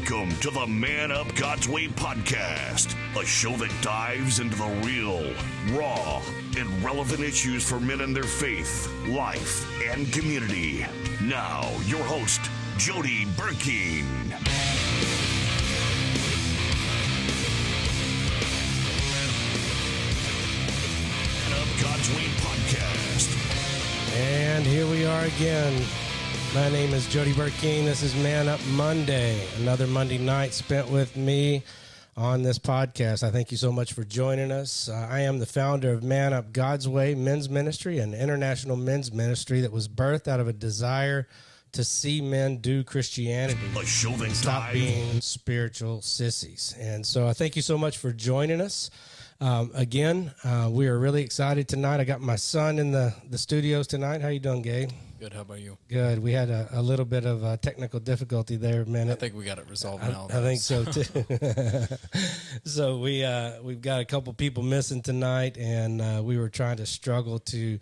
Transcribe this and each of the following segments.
Welcome to the Man Up God's Way podcast, a show that dives into the real, raw, and relevant issues for men and their faith, life, and community. Now, your host, Jody Burkeen. Man Up God's Way podcast. And here we are again. My name is Jody Burkeen. This is Man Up Monday, another Monday night spent with me on this podcast. I thank you so much for joining us. Uh, I am the founder of Man Up God's Way Men's Ministry, an international men's ministry that was birthed out of a desire to see men do Christianity. A show that Stop being spiritual sissies. And so I thank you so much for joining us. Um, again, uh, we are really excited tonight. I got my son in the, the studios tonight. How you doing, Gabe? Good. How about you? Good. We had a, a little bit of uh technical difficulty there, man. I think we got it resolved I, now. I think so too. so we uh, we've got a couple people missing tonight, and uh, we were trying to struggle to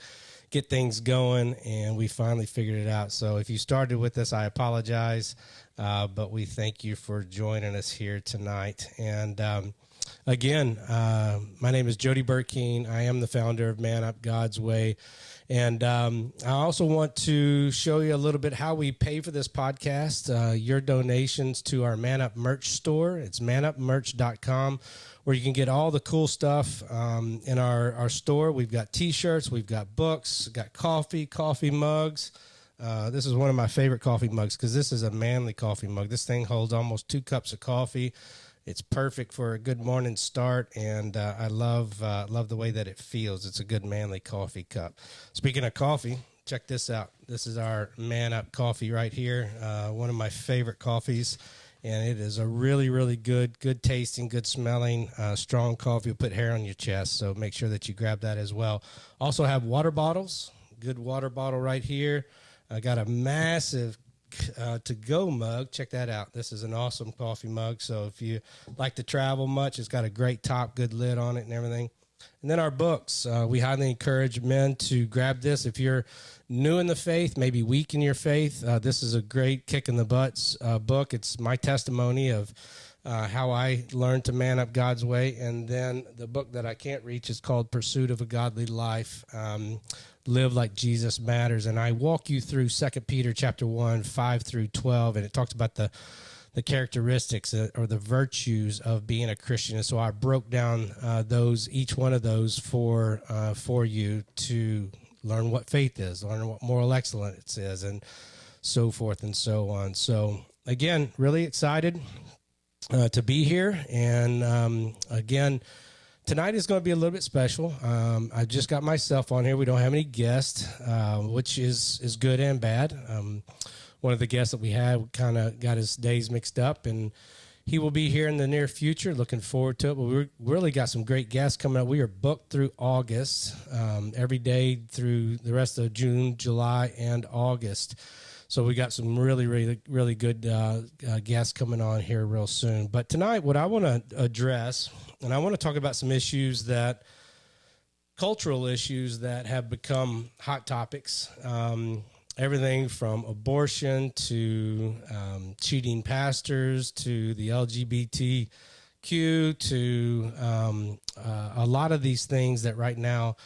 get things going, and we finally figured it out. So if you started with us, I apologize, uh, but we thank you for joining us here tonight. And um, again, uh, my name is Jody Burkeen. I am the founder of Man Up God's Way. And um, I also want to show you a little bit how we pay for this podcast. Uh, your donations to our Man Up merch store. It's manupmerch.com, where you can get all the cool stuff um, in our, our store. We've got t shirts, we've got books, got coffee, coffee mugs. Uh, this is one of my favorite coffee mugs because this is a manly coffee mug. This thing holds almost two cups of coffee. It's perfect for a good morning start, and uh, I love uh, love the way that it feels. It's a good manly coffee cup. Speaking of coffee, check this out. This is our Man Up coffee right here. Uh, one of my favorite coffees, and it is a really really good, good tasting, good smelling, uh, strong coffee. Will put hair on your chest, so make sure that you grab that as well. Also have water bottles. Good water bottle right here. I got a massive uh, to go mug. Check that out. This is an awesome coffee mug. So if you like to travel much, it's got a great top, good lid on it, and everything. And then our books. Uh, we highly encourage men to grab this. If you're new in the faith, maybe weak in your faith, uh, this is a great kick in the butts uh, book. It's my testimony of uh, how I learned to man up God's way. And then the book that I can't reach is called Pursuit of a Godly Life. Um, live like Jesus matters. And I walk you through Second Peter chapter one, five through twelve, and it talks about the the characteristics uh, or the virtues of being a Christian. And so I broke down uh, those each one of those for uh, for you to learn what faith is, learn what moral excellence is, and so forth and so on. So again, really excited uh, to be here, and um, again tonight is going to be a little bit special. Um, I just got myself on here. We don't have any guests, uh, which is is good and bad. Um, one of the guests that we had kind of got his days mixed up, and he will be here in the near future. Looking forward to it. But we really got some great guests coming up. We are booked through August, um, every day through the rest of June, July, and August. So we got some really, really, really good uh, uh, guests coming on here real soon. But tonight, what I want to address, and I want to talk about some issues that, cultural issues that have become hot topics. Um, everything from abortion to um, cheating pastors to the LGBTQ to um, uh, a lot of these things that right now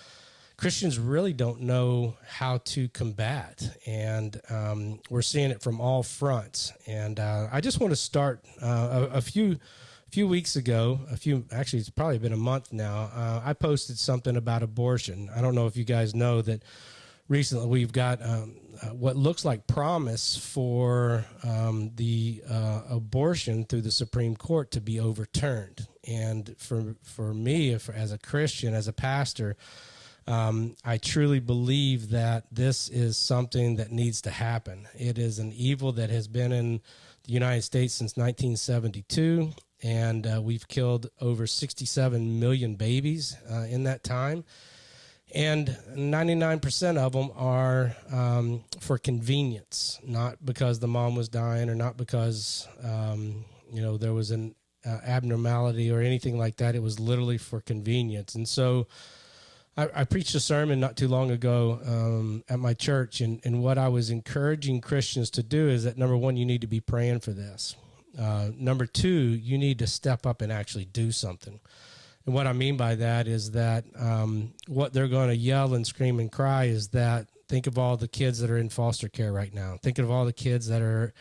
Christians really don't know how to combat, and um, we're seeing it from all fronts. And uh, I just want to start uh, a, a few few weeks ago. A few actually, it's probably been a month now. Uh, I posted something about abortion. I don't know if you guys know that recently we've got um, uh, what looks like promise for um, the uh, abortion through the Supreme Court to be overturned. And for for me, if, as a Christian, as a pastor, um, I truly believe that this is something that needs to happen. It is an evil that has been in the United States since 1972, and uh, we've killed over 67 million babies uh, in that time. And 99% of them are um, for convenience, not because the mom was dying or not because, um, you know, there was an uh, abnormality or anything like that. It was literally for convenience. And so, I, I, preached a sermon not too long ago um, at my church, and, and what I was encouraging Christians to do is that number one, you need to be praying for this. Uh, number two, you need to step up and actually do something. And what I mean by that is that um, what they're going to yell and scream and cry is that think of all the kids that are in foster care right now. Think of all the kids that are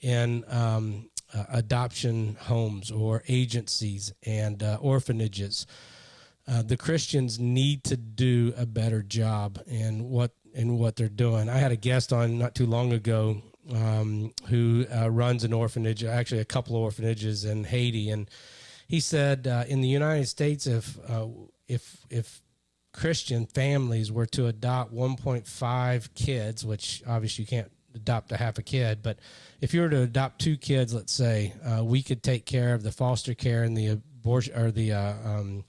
in um, uh, adoption homes or agencies and uh, orphanages. Uh, the Christians need to do a better job in what in what they're doing. I had a guest on not too long ago um, who uh, runs an orphanage, actually a couple of orphanages in Haiti, and he said uh, in the United States, if uh, if if Christian families were to adopt 1.5 kids, which obviously you can't adopt a half a kid, but if you were to adopt two kids, let's say, uh, we could take care of the foster care and the abortion or the um,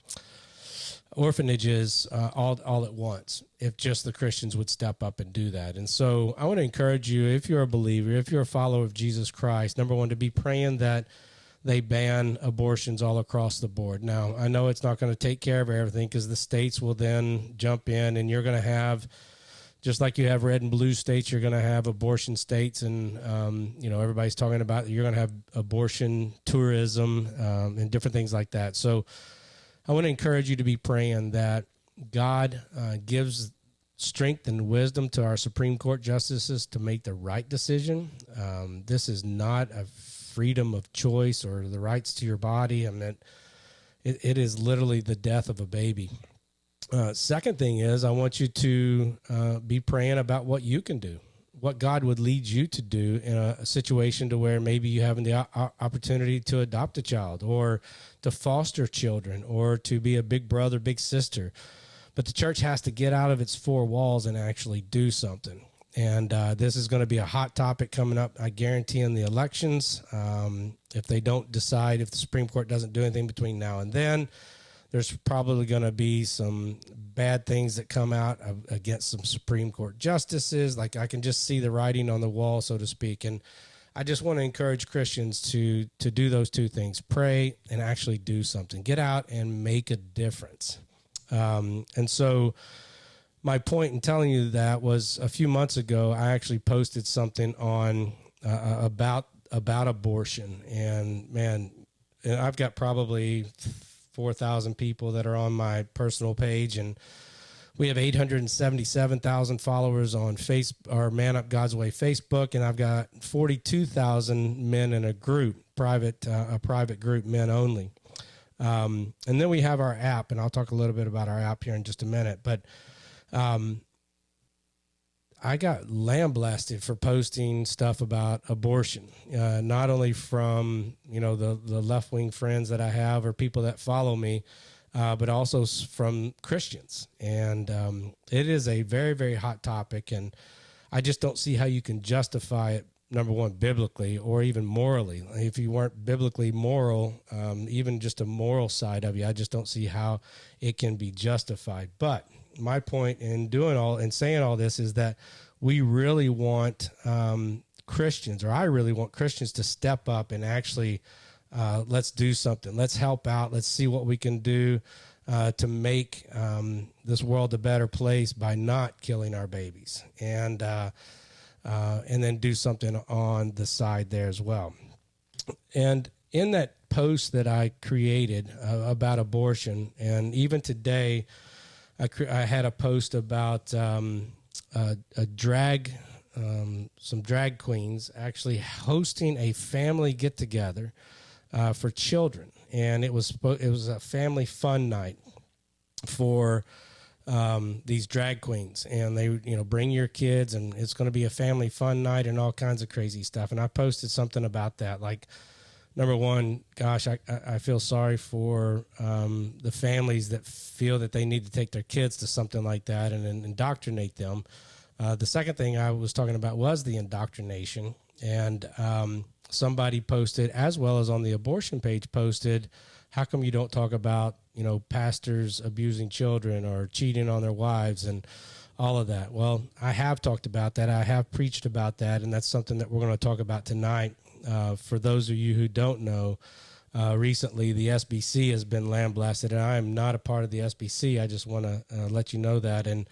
orphanages uh, all all at once if just the Christians would step up and do that. And so I want to encourage you if you're a believer, if you're a follower of Jesus Christ, number 1 to be praying that they ban abortions all across the board. Now, I know it's not going to take care of everything because the states will then jump in and you're going to have just like you have red and blue states, you're going to have abortion states, and um, you know everybody's talking about you're going to have abortion tourism um, and different things like that. So, I want to encourage you to be praying that God uh, gives strength and wisdom to our Supreme Court justices to make the right decision. Um, this is not a freedom of choice or the rights to your body. I mean, it, it is literally the death of a baby. Uh, second thing is, I want you to uh, be praying about what you can do, what God would lead you to do in a, a situation to where maybe you have the o- opportunity to adopt a child or to foster children or to be a big brother, big sister. But the church has to get out of its four walls and actually do something. And uh, this is going to be a hot topic coming up, I guarantee, in the elections. Um, if they don't decide, if the Supreme Court doesn't do anything between now and then, there's probably going to be some bad things that come out against some Supreme Court justices. Like I can just see the writing on the wall, so to speak. And I just want to encourage Christians to to do those two things: pray and actually do something. Get out and make a difference. Um, and so, my point in telling you that was a few months ago. I actually posted something on uh, about about abortion, and man, I've got probably 4,000 people that are on my personal page. And we have 877,000 followers on face our Man Up God's Way Facebook. And I've got 42,000 men in a group, private, uh, a private group, men only. Um, and then we have our app, and I'll talk a little bit about our app here in just a minute. But um, I got lambasted for posting stuff about abortion, uh, not only from you know the the left wing friends that I have or people that follow me, uh, but also from Christians. And um, it is a very very hot topic, and I just don't see how you can justify it. Number one, biblically or even morally. If you weren't biblically moral, um, even just a moral side of you, I just don't see how it can be justified. But my point in doing all and saying all this is that we really want um, Christians, or I really want Christians to step up and actually uh, let's do something. Let's help out. Let's see what we can do uh, to make um, this world a better place by not killing our babies, and uh, uh and then do something on the side there as well. And in that post that I created uh, about abortion, and even today I, I had a post about um, a, a drag, um, some drag queens actually hosting a family get together uh, for children, and it was it was a family fun night for um, these drag queens, and they you know bring your kids, and it's going to be a family fun night and all kinds of crazy stuff. And I posted something about that, like number one, gosh, I, I feel sorry for um, the families that feel that they need to take their kids to something like that and, and indoctrinate them. Uh, the second thing I was talking about was the indoctrination. And um, somebody posted, as well as on the abortion page, posted, how come you don't talk about, you know, pastors abusing children or cheating on their wives and all of that? Well, I have talked about that. I have preached about that. And that's something that we're going to talk about tonight uh, for those of you who don't know, uh, recently the SBC has been lambasted, and I am not a part of the SBC. I just want to uh, let you know that, and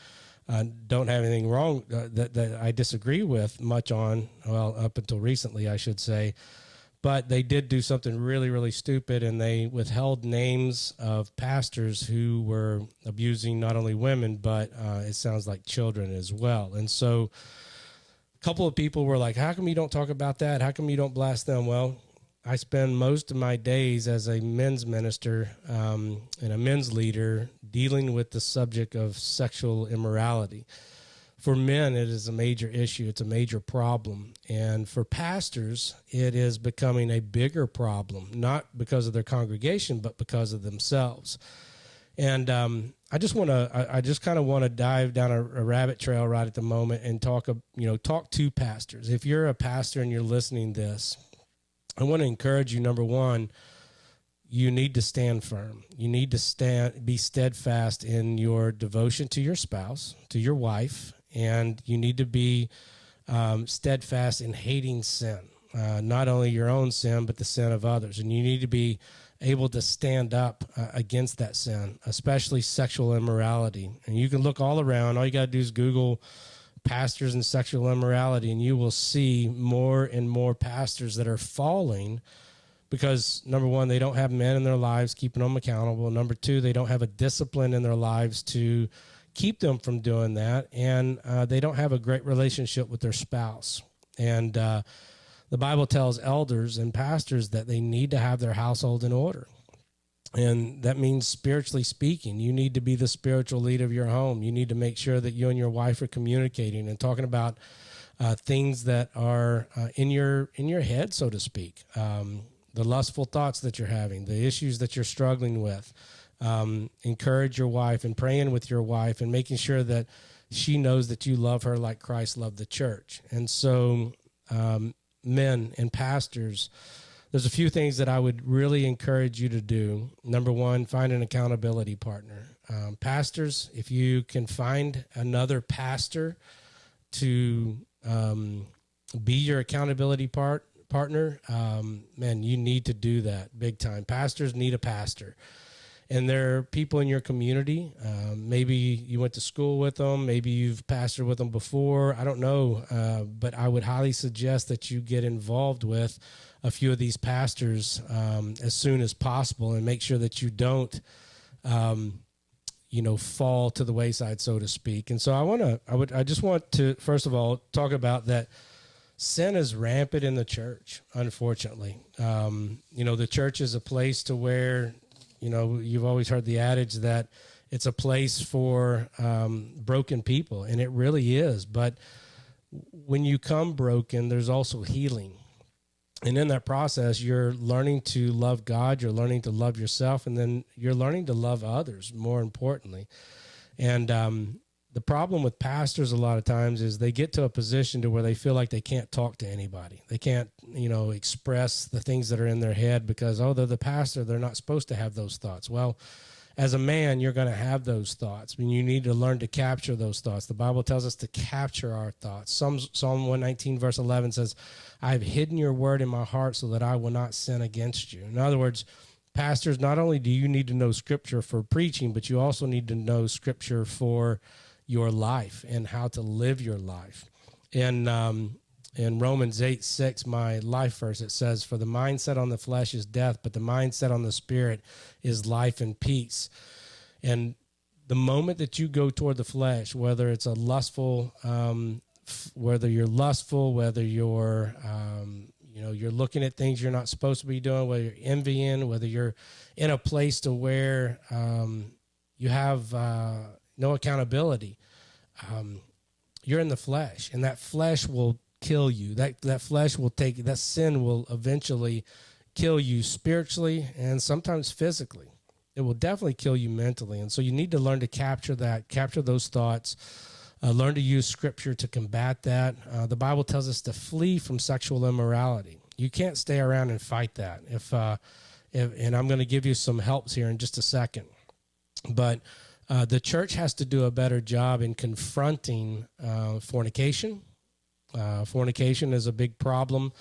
uh, don't have anything wrong uh, that that I disagree with much on. Well, up until recently, I should say. but they did do something really, really stupid, and they withheld names of pastors who were abusing not only women, but it sounds like children as well. And so, a couple of people were like, "How come you don't talk about that? How come you don't blast them?" Well, I spend most of my days as a men's minister um, and a men's leader dealing with the subject of sexual immorality for men, it is a major issue. It's a major problem. And for pastors, it is becoming a bigger problem, not because of their congregation, but because of themselves. And um, I just want to, I, I, just kind of want to dive down a, a, rabbit trail right at the moment and talk, you know, talk to pastors. If you're a pastor and you're listening this, I want to encourage you. Number one, you need to stand firm. You need to stand, be steadfast in your devotion to your spouse, to your wife, and you need to be um, steadfast in hating sin, uh, not only your own sin, but the sin of others. And you need to be able to stand up uh, against that sin, especially sexual immorality. And you can look all around. All you got to do is Google pastors and sexual immorality, and you will see more and more pastors that are falling because number one, they don't have men in their lives keeping them accountable. Number two, they don't have a discipline in their lives to keep them from doing that, and uh, they don't have a great relationship with their spouse. And uh, the Bible tells elders and pastors that they need to have their household in order. And that means spiritually speaking, you need to be the spiritual lead of your home. You need to make sure that you and your wife are communicating and talking about uh, things that are uh, in your in your head, so to speak. Um, the lustful thoughts that you're having, the issues that you're struggling with, um, encourage your wife and praying with your wife and making sure that she knows that you love her like Christ loved the church. And so, um, men and pastors, there's a few things that I would really encourage you to do. Number one, find an accountability partner. Um, pastors, if you can find another pastor to um, be your accountability part partner, um, man, you need to do that big time. Pastors need a pastor and there are people in your community. Um, maybe you went to school with them, maybe you've pastored with them before. I don't know, uh, but I would highly suggest that you get involved with a few of these pastors um, as soon as possible, and make sure that you don't. Um, you know fall to the wayside so to speak and so i want to i would i just want to first of all talk about that sin is rampant in the church unfortunately um, you know the church is a place to where you know, you've always heard the adage that it's a place for um, broken people, and it really is. But when you come broken, there's also healing. And in that process, you're learning to love God, you're learning to love yourself, and then you're learning to love others, more importantly. And um, the problem with pastors a lot of times is they get to a position to where they feel like they can't talk to anybody. They can't, you know, express the things that are in their head because oh, they're the pastor, they're not supposed to have those thoughts. Well, as a man, you're going to have those thoughts, and you need to learn to capture those thoughts. The Bible tells us to capture our thoughts. Psalm, Psalm 119, verse 11 says, I have hidden your word in my heart so that I will not sin against you. In other words, pastors, not only do you need to know scripture for preaching, but you also need to know scripture for your life and how to live your life. And um, in Romans 8 6, my life verse, it says, For the mindset on the flesh is death, but the mindset on the spirit is life and peace. And the moment that you go toward the flesh, whether it's a lustful, um, f- whether you're lustful, whether you're, um, you know, you're looking at things you're not supposed to be doing, whether you're envying, whether you're in a place to where um, you have uh, no accountability. Um, you're in the flesh, and that flesh will kill you. That that flesh will take that sin will eventually kill you spiritually and sometimes physically. It will definitely kill you mentally, and so you need to learn to capture that, capture those thoughts. Uh, learn to use scripture to combat that. Uh, the Bible tells us to flee from sexual immorality. You can't stay around and fight that. If, uh, if and I'm going to give you some helps here in just a second, but uh, the church has to do a better job in confronting uh, fornication. Uh, fornication is a big problem.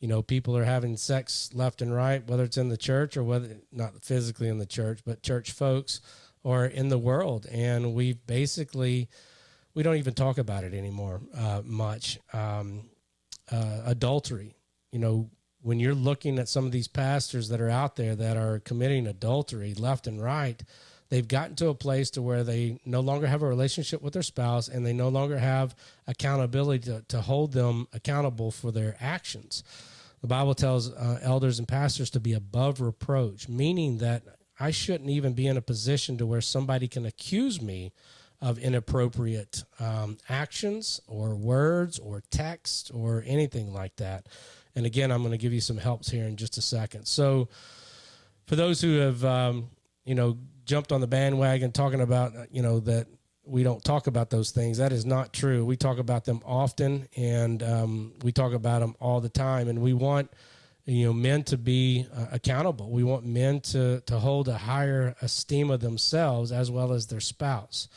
You know, people are having sex left and right, whether it's in the church or whether not physically in the church, but church folks or in the world. And we basically we don't even talk about it anymore uh, much. Um, uh, adultery, you know, when you're looking at some of these pastors that are out there that are committing adultery left and right, they've gotten to a place to where they no longer have a relationship with their spouse and they no longer have accountability to, to hold them accountable for their actions. The Bible tells uh, elders and pastors to be above reproach, meaning that I shouldn't even be in a position to where somebody can accuse me of inappropriate um, actions or words or text or anything like that. And again, I'm going to give you some helps here in just a second. So, for those who have, um, you know, jumped on the bandwagon talking about, uh, you know, that we don't talk about those things, that is not true. We talk about them often, and um, we talk about them all the time, and we want you know men to be uh, accountable. We want men to to hold a higher esteem of themselves as well as their spouse.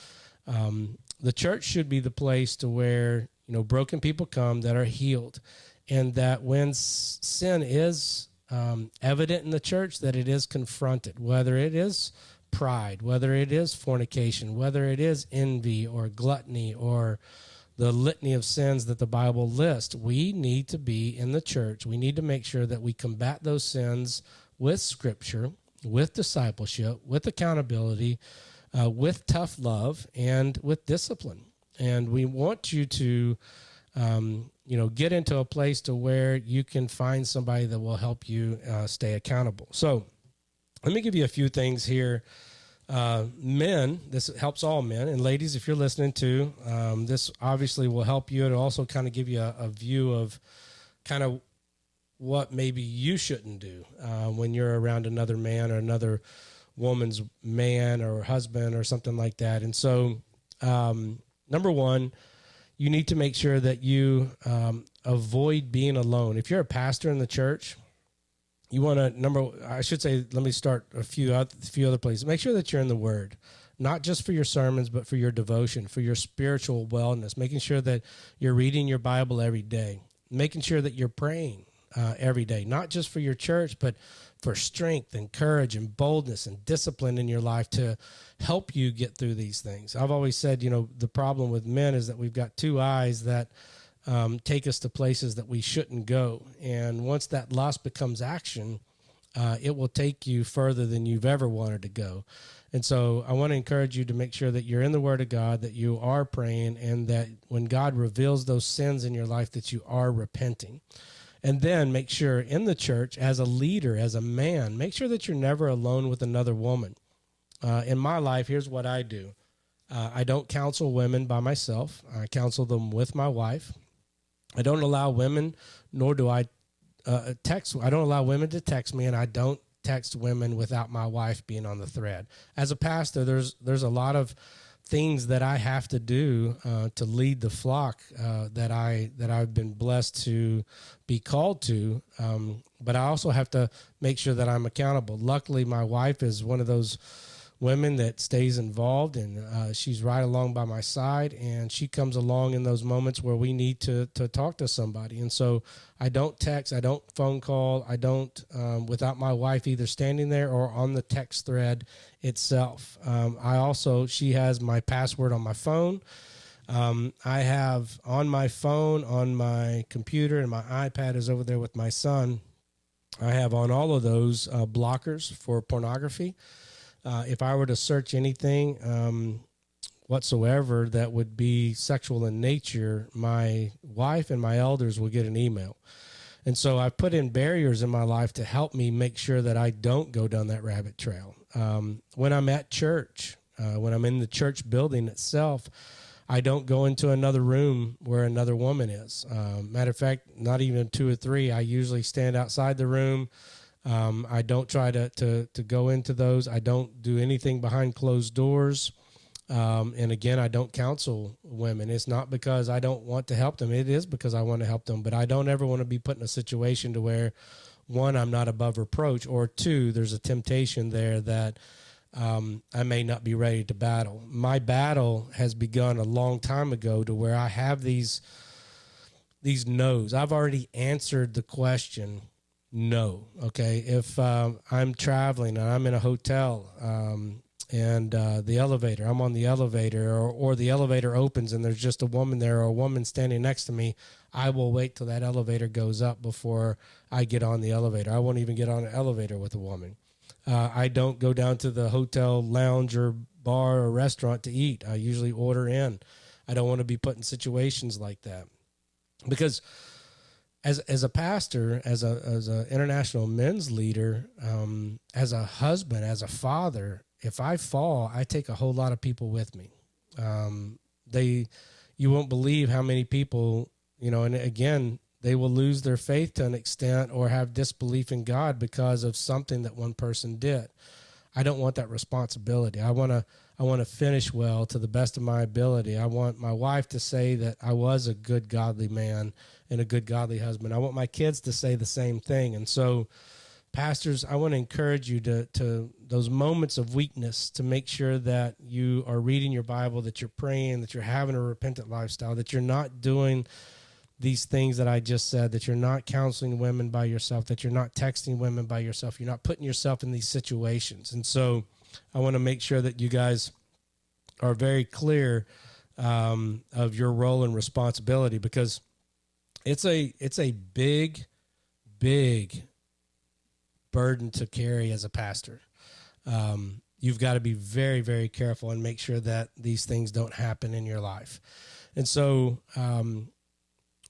Um, the church should be the place to where you know broken people come that are healed and that when s- sin is um, evident in the church that it is confronted whether it is pride whether it is fornication whether it is envy or gluttony or the litany of sins that the Bible lists. We need to be in the church. We need to make sure that we combat those sins with scripture, with discipleship, with accountability, uh, with tough love, and with discipline. And we want you to, um, you know, get into a place to where you can find somebody that will help you uh, stay accountable. So, let me give you a few things here uh, men, this helps all men, and ladies, if you're listening to, um, this obviously will help you. It'll also kind of give you a, a view of kind of what maybe you shouldn't do uh, when you're around another man or another woman's man or husband or something like that. And so, um, number one, you need to make sure that you um, avoid being alone. If you're a pastor in the church, you want to number i should say let me start a few a few other places. Make sure that you're in the word not just for your sermons but for your devotion for your spiritual wellness making sure that you're reading your bible every day making sure that you're praying uh, every day not just for your church but for strength and courage and boldness and discipline in your life to help you get through these things. I've always said you know the problem with men is that we've got two eyes that um, take us to places that we shouldn't go. And once that lust becomes action, uh, it will take you further than you've ever wanted to go. And so I want to encourage you to make sure that you're in the Word of God, that you are praying, and that when God reveals those sins in your life, that you are repenting. And then make sure in the church, as a leader, as a man, make sure that you're never alone with another woman. Uh, in my life, here's what I do uh, I don't counsel women by myself, I counsel them with my wife. I don't allow women, nor do I uh, text. I don't allow women to text me, and I don't text women without my wife being on the thread. As a pastor, there's there's a lot of things that I have to do uh, to lead the flock uh, that I that I've been blessed to be called to. Um, but I also have to make sure that I'm accountable. Luckily, my wife is one of those women that stays involved and uh, she's right along by my side and she comes along in those moments where we need to to talk to somebody and so i don't text i don't phone call i don't um, without my wife either standing there or on the text thread itself um, i also she has my password on my phone um, I have on my phone, on my computer, and my iPad is over there with my son. I have on all of those uh, blockers for pornography. Uh, if I were to search anything um, whatsoever that would be sexual in nature, my wife and my elders will get an email. And so I've put in barriers in my life to help me make sure that I don't go down that rabbit trail. Um, when I'm at church, uh, when I'm in the church building itself, I don't go into another room where another woman is. Um, matter of fact, not even two or three. I usually stand outside the room. Um, I don't try to, to, to go into those. I don't do anything behind closed doors. Um, and again, I don't counsel women. It's not because I don't want to help them. It is because I want to help them. But I don't ever want to be put in a situation to where, one, I'm not above reproach, or two, there's a temptation there that um, I may not be ready to battle. My battle has begun a long time ago to where I have these these no's. I've already answered the question no. Okay. If um, I'm traveling and I'm in a hotel um, and uh, the elevator, I'm on the elevator or, or the elevator opens and there's just a woman there or a woman standing next to me, I will wait till that elevator goes up before I get on the elevator. I won't even get on an elevator with a woman. Uh, I don't go down to the hotel lounge or bar or restaurant to eat. I usually order in. I don't want to be put in situations like that because as as a pastor, as a as an international men's leader, um, as a husband, as a father, if I fall, I take a whole lot of people with me. Um, they, you won't believe how many people, you know, and again, they will lose their faith to an extent or have disbelief in God because of something that one person did. I don't want that responsibility. I want to I want to finish well to the best of my ability. I want my wife to say that I was a good godly man and a good godly husband. I want my kids to say the same thing. And so pastors, I want to encourage you to to those moments of weakness to make sure that you are reading your Bible, that you're praying, that you're having a repentant lifestyle, that you're not doing these things that I just said, that you're not counseling women by yourself, that you're not texting women by yourself, you're not putting yourself in these situations. And so I want to make sure that you guys are very clear um, of your role and responsibility because it's a it's a big, big burden to carry as a pastor. Um, you've got to be very, very careful and make sure that these things don't happen in your life. And so, um,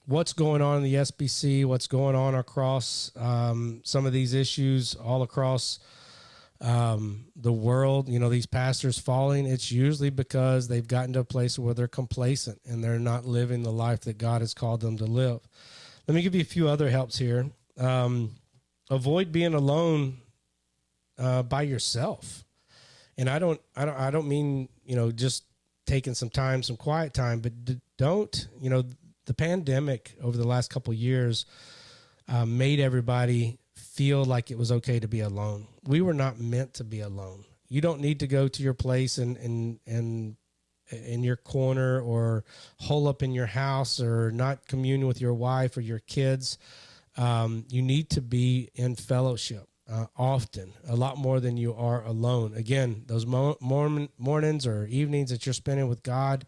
what's going on in the SBC, what's going on across um, some of these issues all across um, the world, you know, these pastors falling, it's usually because they've gotten to a place where they're complacent and they're not living the life that God has called them to live. Let me give you a few other helps here. Um, avoid being alone uh, by yourself. And I don't, I don't, I don't mean you know just taking some time, some quiet time, but don't you know the pandemic over the last couple years uh, made everybody feel like it was okay to be alone. We were not meant to be alone. You don't need to go to your place and and and in your corner or hole up in your house or not commune with your wife or your kids. Um, you need to be in fellowship uh, often, a lot more than you are alone. Again, those mo- mornings or evenings that you're spending with God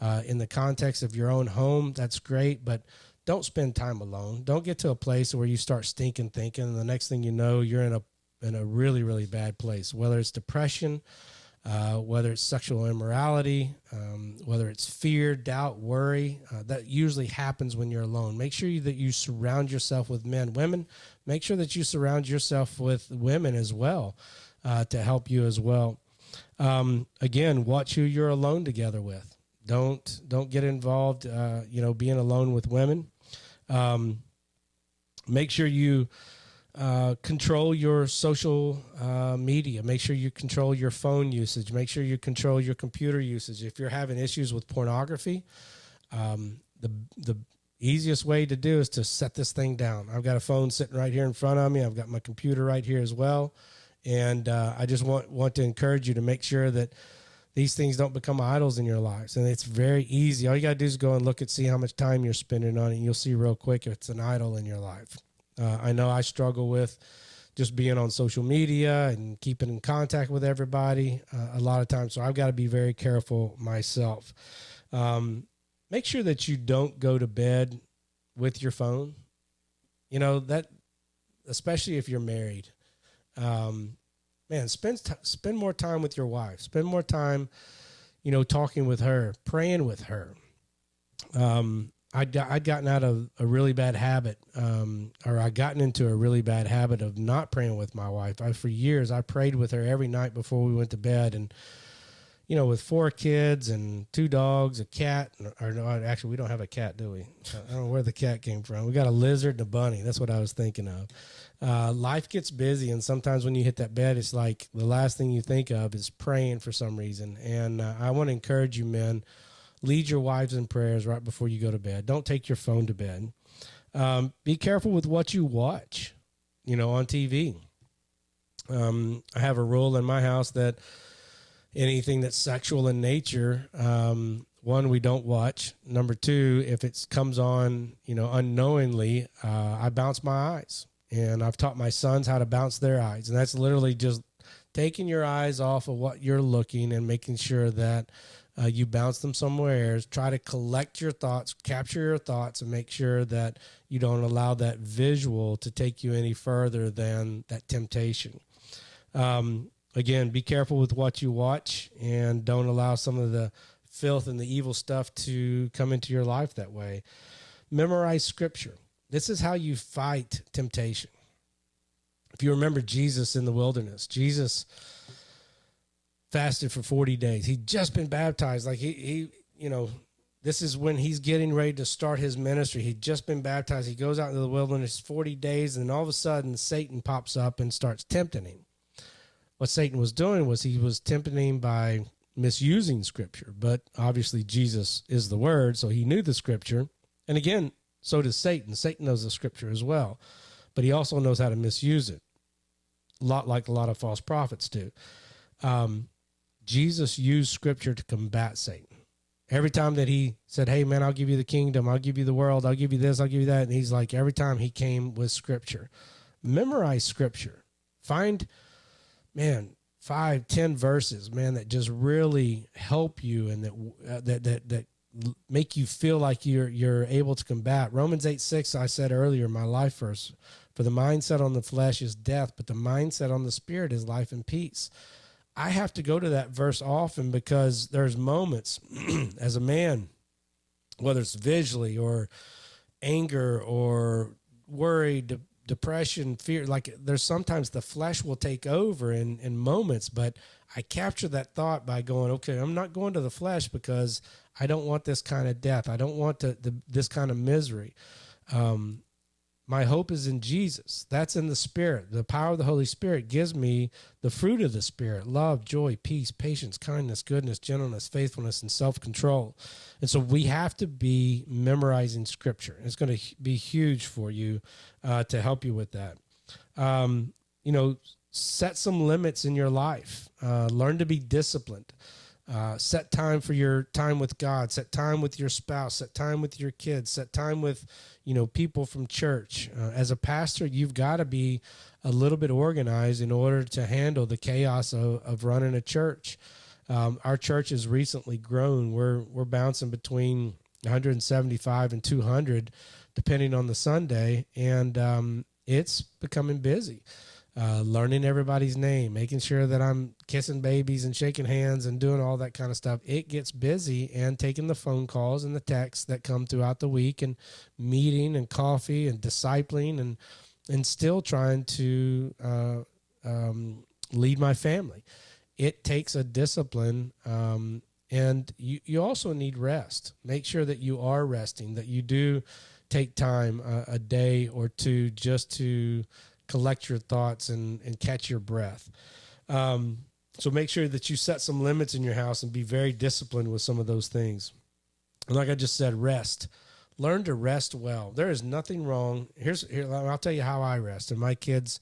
uh, in the context of your own home, that's great, but don't spend time alone. Don't get to a place where you start stinking thinking, and the next thing you know, you're in a in a really really bad place. Whether it's depression, uh, whether it's sexual immorality, um, whether it's fear, doubt, worry, uh, that usually happens when you're alone. Make sure you, that you surround yourself with men, women. Make sure that you surround yourself with women as well uh, to help you as well. Um, again, watch who you're alone together with. Don't don't get involved. Uh, you know, being alone with women. Um, make sure you uh, control your social uh, media. Make sure you control your phone usage. Make sure you control your computer usage. If you're having issues with pornography, um, the the easiest way to do is to set this thing down. I've got a phone sitting right here in front of me. I've got my computer right here as well, and uh, I just want want to encourage you to make sure that these things don't become idols in your lives. And it's very easy. All you got to do is go and look and see how much time you're spending on it. And you'll see real quick if it's an idol in your life. Uh, I know I struggle with just being on social media and keeping in contact with everybody uh, a lot of times. So I've got to be very careful myself. Um, make sure that you don't go to bed with your phone. You know, that, especially if you're married. Um, man, spend t- spend more time with your wife. Spend more time, you know, talking with her, praying with her. Um, I'd, I'd gotten out of a really bad habit, um, or I'd gotten into a really bad habit of not praying with my wife. I, for years, I prayed with her every night before we went to bed, and you know, with four kids and two dogs, a cat, or no, actually, we don't have a cat, do we? I don't know where the cat came from. We got a lizard and a bunny. That's what I was thinking of uh, life gets busy, and sometimes when you hit that bed, it's like the last thing you think of is praying for some reason. And uh, I want to encourage you, men, lead your wives in prayers right before you go to bed. Don't take your phone to bed. Um, be careful with what you watch, you know, on TV. Um, I have a rule in my house that anything that's sexual in nature, um, one we don't watch. Number two, if it comes on, you know, unknowingly, uh, I bounce my eyes and I've taught my sons how to bounce their eyes, and that's literally just taking your eyes off of what you're looking and making sure that uh, you bounce them somewhere. Try to collect your thoughts, capture your thoughts, and make sure that you don't allow that visual to take you any further than that temptation. Um, again, be careful with what you watch and don't allow some of the filth and the evil stuff to come into your life that way. Memorize scripture. This is how you fight temptation. If you remember Jesus in the wilderness, Jesus fasted for 40 days. He'd just been baptized. Like he, he, you know, this is when he's getting ready to start his ministry. He'd just been baptized. He goes out into the wilderness 40 days, and all of a sudden, Satan pops up and starts tempting him. What Satan was doing was he was tempting him by misusing scripture, but obviously, Jesus is the word, so he knew the scripture. And again, so does Satan. Satan knows the scripture as well, but he also knows how to misuse it, a lot like a lot of false prophets do. Um, Jesus used scripture to combat Satan. Every time that he said, Hey, man, I'll give you the kingdom, I'll give you the world, I'll give you this, I'll give you that. And he's like, every time he came with scripture, memorize scripture. Find, man, five, ten verses, man, that just really help you and that, uh, that, that, that, make you feel like you're you're able to combat. Romans 8 6 i said earlier my life verse for the mindset on the flesh is death but the mindset on the spirit is life and peace. I have to go to that verse often because there's moments as a man, whether it's visually or anger or worry, de- depression, fear, like there's sometimes the flesh will take over in, in moments, but I capture that thought by going, okay, I'm not going to the flesh because I don't want this kind of death. I don't want to, the, this kind of misery. Um, my hope is in Jesus. That's in the Spirit. The power of the Holy Spirit gives me the fruit of the Spirit love, joy, peace, patience, kindness, goodness, gentleness, faithfulness, and self control. And so we have to be memorizing Scripture. It's going to be huge for you uh, to help you with that. Um, you know, set some limits in your life, uh, learn to be disciplined. Uh, set time for your time with God. Set time with your spouse. Set time with your kids. Set time with, you know, people from church. Uh, as a pastor, you've got to be a little bit organized in order to handle the chaos of, of running a church. Um, our church has recently grown. We're we're bouncing between 175 and 200, depending on the Sunday, and um, it's becoming busy uh, learning everybody's name, making sure that I'm kissing babies and shaking hands and doing all that kind of stuff. It gets busy and taking the phone calls and the texts that come throughout the week and meeting and coffee and discipling and and still trying to uh, um, lead my family. It takes a discipline. Um, and you, you also need rest. Make sure that you are resting, that you do take time uh, a day or two just to collect your thoughts and, and catch your breath. Um, so make sure that you set some limits in your house and be very disciplined with some of those things. And like I just said, rest. Learn to rest well. There is nothing wrong. Here's here I'll tell you how I rest. And my kids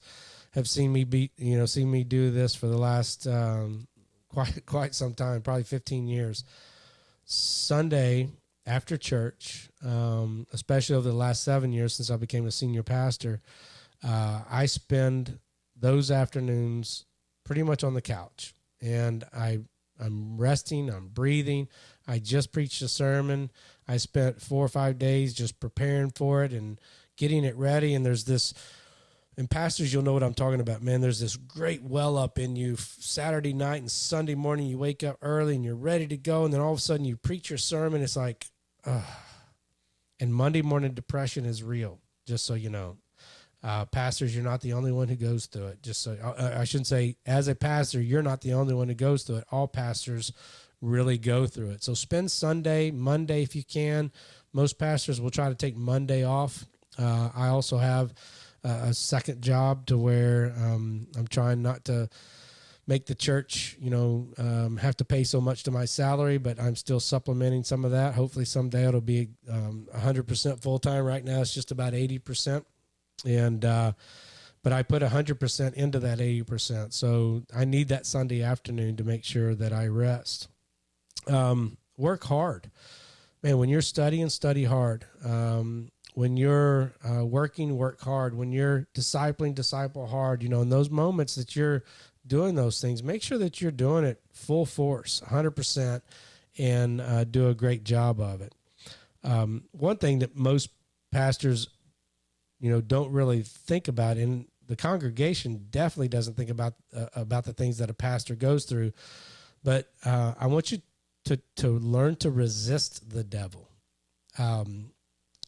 have seen me be you know seen me do this for the last um, quite quite some time, probably 15 years. Sunday after church, um, especially over the last seven years since I became a senior pastor, uh, I spend those afternoons pretty much on the couch, and I I'm resting, I'm breathing. I just preached a sermon. I spent four or five days just preparing for it and getting it ready. And there's this, and pastors, you'll know what I'm talking about, man. There's this great well up in you Saturday night and Sunday morning. You wake up early and you're ready to go. And then all of a sudden you preach your sermon. It's like. And Monday morning depression is real, just so you know. Uh, pastors, you're not the only one who goes through it. Just so uh, I shouldn't say, as a pastor, you're not the only one who goes through it. All pastors really go through it. So spend Sunday, Monday if you can. Most pastors will try to take Monday off. Uh, I also have a second job to where um, I'm trying not to make the church, you know, um, have to pay so much to my salary, but I'm still supplementing some of that. Hopefully someday it'll be um, 100% full time. Right now it's just about 80% and uh, but I put hundred percent into that eighty percent. So I need that Sunday afternoon to make sure that I rest. Um, work hard, man. When you're studying, study hard. Um, when you're uh, working, work hard. When you're discipling, disciple hard. You know, in those moments that you're doing those things, make sure that you're doing it full force, hundred percent and uh, do a great job of it. Um, one thing that most pastors, you know, don't really think about, and the congregation definitely doesn't think about uh, about the things that a pastor goes through. But uh, I want you to to learn to resist the devil. Um,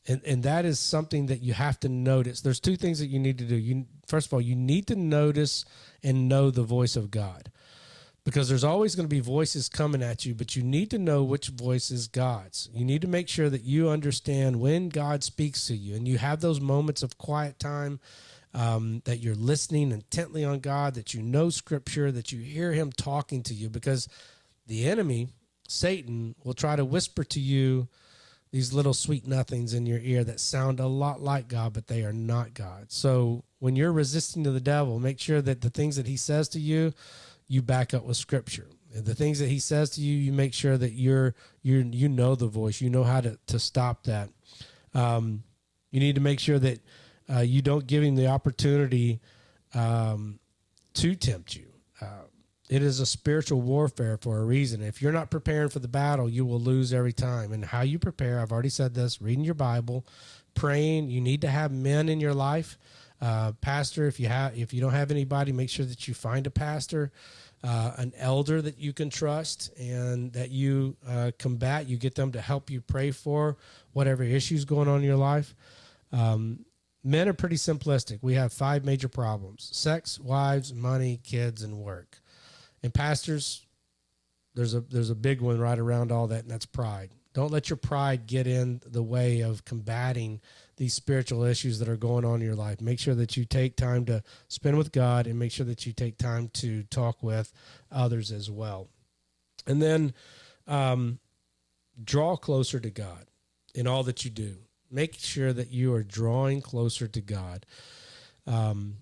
and, and that is something that you have to notice. There's two things that you need to do. You first of all, you need to notice and know the voice of God because there's always going to be voices coming at you, but you need to know which voice is God's. You need to make sure that you understand when God speaks to you and you have those moments of quiet time um, that you're listening intently on God, that you know scripture, that you hear Him talking to you because the enemy, Satan, will try to whisper to you these little sweet nothings in your ear that sound a lot like God, but they are not God. So when you're resisting to the devil, make sure that the things that he says to you you back up with scripture. And the things that he says to you, you make sure that you're you you know the voice. You know how to to stop that. Um, you need to make sure that uh, you don't give him the opportunity um, to tempt you. Uh, it is a spiritual warfare for a reason. If you're not preparing for the battle, you will lose every time. And how you prepare, I've already said this: reading your Bible, praying. You need to have men in your life uh, pastor, if you have, if you don't have anybody, make sure that you find a pastor, uh, an elder that you can trust, and that you uh, combat. You get them to help you pray for whatever issues going on in your life. Um, men are pretty simplistic. We have five major problems: sex, wives, money, kids, and work. And pastors, there's a there's a big one right around all that, and that's pride. Don't let your pride get in the way of combating these spiritual issues that are going on in your life. Make sure that you take time to spend with God and make sure that you take time to talk with others as well. And then um, draw closer to God in all that you do. Make sure that you are drawing closer to God. Um,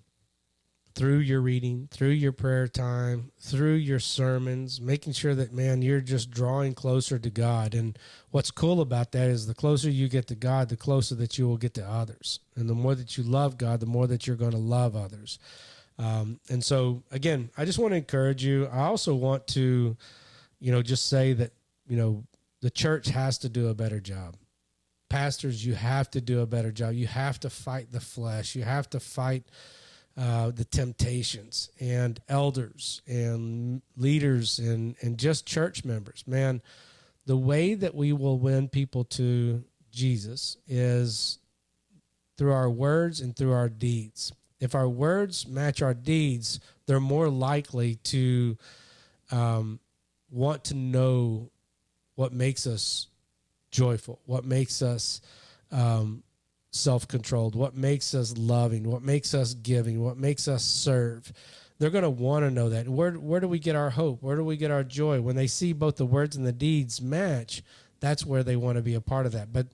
through your reading, through your prayer time, through your sermons, making sure that, man, you're just drawing closer to God. And what's cool about that is the closer you get to God, the closer that you will get to others. And the more that you love God, the more that you're going to love others. Um, and so, again, I just want to encourage you. I also want to, you know, just say that, you know, the church has to do a better job. Pastors, you have to do a better job. You have to fight the flesh. You have to fight uh, the temptations and elders and leaders and, and just church members. Man, the way that we will win people to Jesus is through our words and through our deeds. If our words match our deeds, they're more likely to um, want to know what makes us joyful, what makes us um, self controlled, what makes us loving, what makes us giving, what makes us serve. They're going to want to know that. Where, where do we get our hope? Where do we get our joy? When they see both the words and the deeds match, that's where they want to be a part of that. But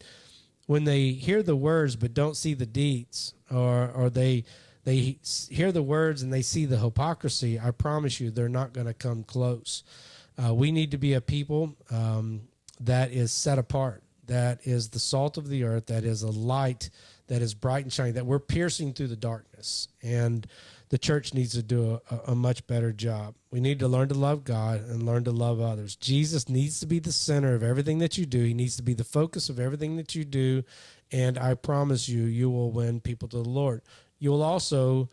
when they hear the words but don't see the deeds, or, or they, they hear the words and they see the hypocrisy, I promise you they're not going to come close. Uh, we need to be a people um, that is set apart that is the salt of the earth, that is a light that is bright and shining, that we're piercing through the darkness. And the church needs to do a, a, much better job. We need to learn to love God and learn to love others. Jesus needs to be the center of everything that you do, He needs to be the focus of everything that you do. And I promise you, you will win people to the Lord. You will also.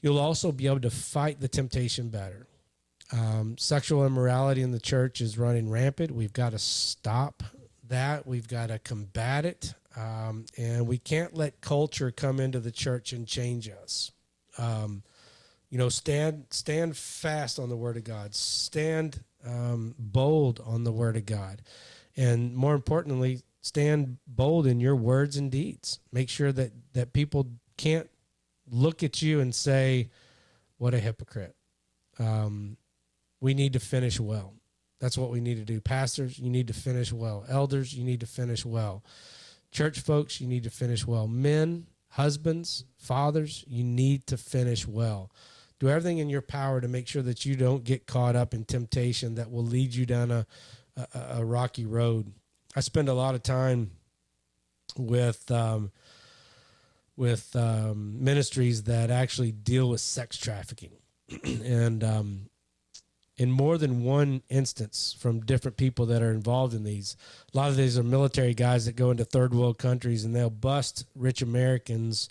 You'll also be able to fight the temptation better. Um, sexual immorality in the church is running rampant. We've got to stop that. We've got to combat it. Um, and we can't let culture come into the church and change us. Um, you know, stand stand fast on the word of God. Stand um, bold on the word of God, and more importantly, stand bold in your words and deeds. Make sure that that people can't look at you and say, "What a hypocrite." Um, we need to finish well. That's what we need to do. Pastors, you need to finish well. Elders, you need to finish well. Church folks, you need to finish well. Men, husbands, fathers, you need to finish well. Do everything in your power to make sure that you don't get caught up in temptation that will lead you down a, a, a rocky road. I spend a lot of time with um, with um, ministries that actually deal with sex trafficking, and um, in more than one instance from different people that are involved in these. A lot of these are military guys that go into third world countries and they'll bust rich Americans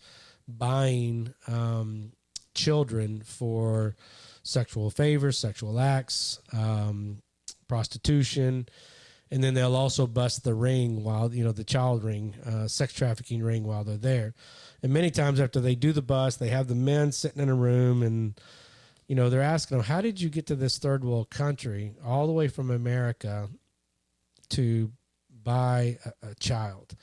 buying um, children for sexual favors, sexual acts, um, prostitution, and then they'll also bust the ring while you know the child ring, uh, sex trafficking ring while they're there. And many times after they do the bust, they have the men sitting in a room and you know, they're asking them, how did you get to this third world country all the way from America to buy a, a child?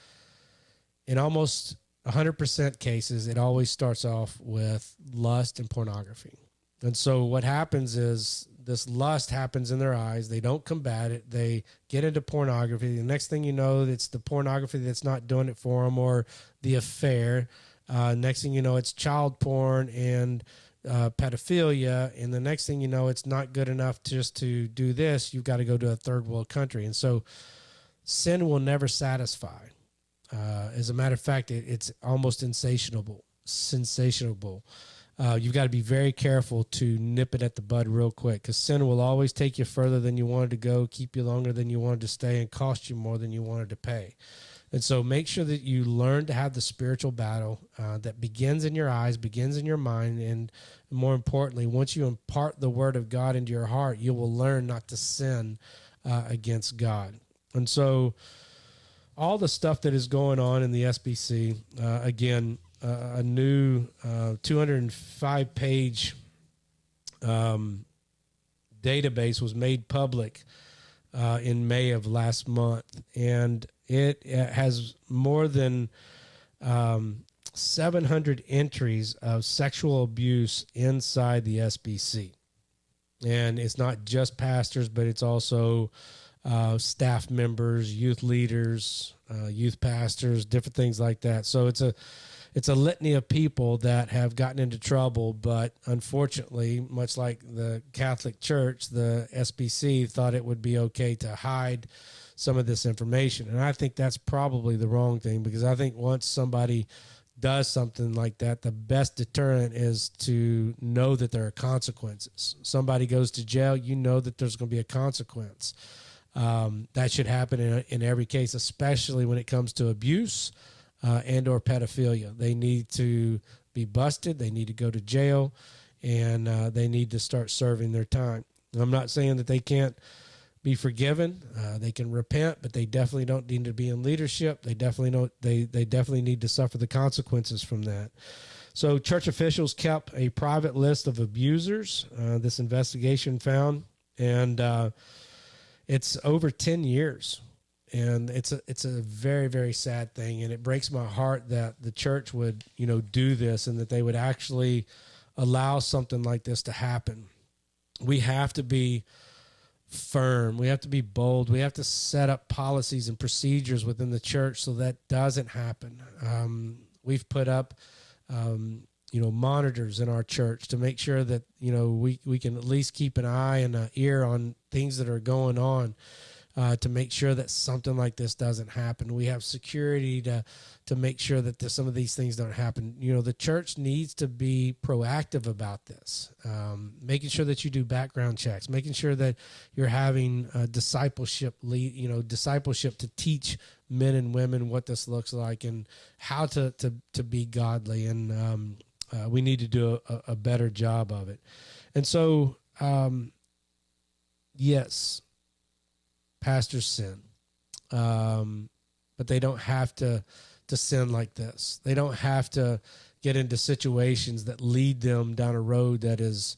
In almost 100% cases, it always starts off with lust and pornography. And so what happens is this lust happens in their eyes. They don't combat it. They get into pornography. The next thing you know, it's the pornography that's not doing it for them or the affair. Uh, next thing you know, it's child porn and uh, pedophilia, and the next thing you know, it's not good enough just to do this. You've got to go to a third world country, and so sin will never satisfy. Uh, as a matter of fact, it, it's almost insatiable. Sensational. Uh, you've got to be very careful to nip it at the bud real quick because sin will always take you further than you wanted to go, keep you longer than you wanted to stay, and cost you more than you wanted to pay. And so make sure that you learn to have the spiritual battle uh, that begins in your eyes, begins in your mind, and more importantly, once you impart the word of God into your heart, you will learn not to sin uh, against God. And so all the stuff that is going on in the SBC, uh, again, uh, a new uh, 205 page um, database was made public uh, in May of last month. And it has more than um, 700 entries of sexual abuse inside the SBC. And it's not just pastors, but it's also uh, staff members, youth leaders, uh, youth pastors, different things like that. So it's a it's a litany of people that have gotten into trouble, but unfortunately, much like the Catholic Church, the SBC thought it would be okay to hide some of this information. And I think that's probably the wrong thing because I think once somebody does something like that, the best deterrent is to know that there are consequences. Somebody goes to jail, you know that there's going to be a consequence. Um, that should happen in, in every case, especially when it comes to abuse uh, and or pedophilia. They need to be busted. They need to go to jail, and uh, they need to start serving their time. I'm not saying that they can't be forgiven. Uh, they can repent, but they definitely don't need to be in leadership. They definitely don't. They they definitely need to suffer the consequences from that. So, church officials kept a private list of abusers. Uh, this investigation found, and uh, it's over ten years, and it's a it's a very very sad thing, and it breaks my heart that the church would you know do this and that they would actually allow something like this to happen. We have to be firm. We have to be bold. We have to set up policies and procedures within the church so that doesn't happen. Um, we've put up, um, you know, monitors in our church to make sure that you know we we can at least keep an eye and an ear on things that are going on uh, to make sure that something like this doesn't happen. We have security to to make sure that some of these things don't happen. You know, the church needs to be proactive about this, um, making sure that you do background checks, making sure that you're having discipleship lead, you know, discipleship to teach men and women what this looks like and how to to to be godly. And um, uh, we need to do a, a, better job of it. And so, um, yes, pastors sin, um, but they don't have to to sin like this. They don't have to get into situations that lead them down a road that is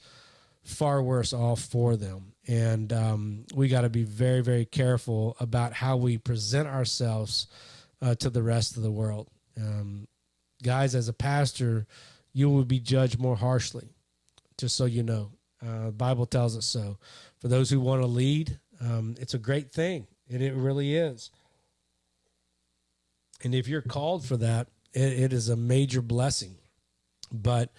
far worse off for them. And um, we got to be very, very careful about how we present ourselves uh, to the rest of the world. Um, guys, as a pastor, you will be judged more harshly, just so you know. Uh, Bible tells us so. For those who want to lead, um, it's a great thing, and it really is. And if you're called for that, it, it is a major blessing. But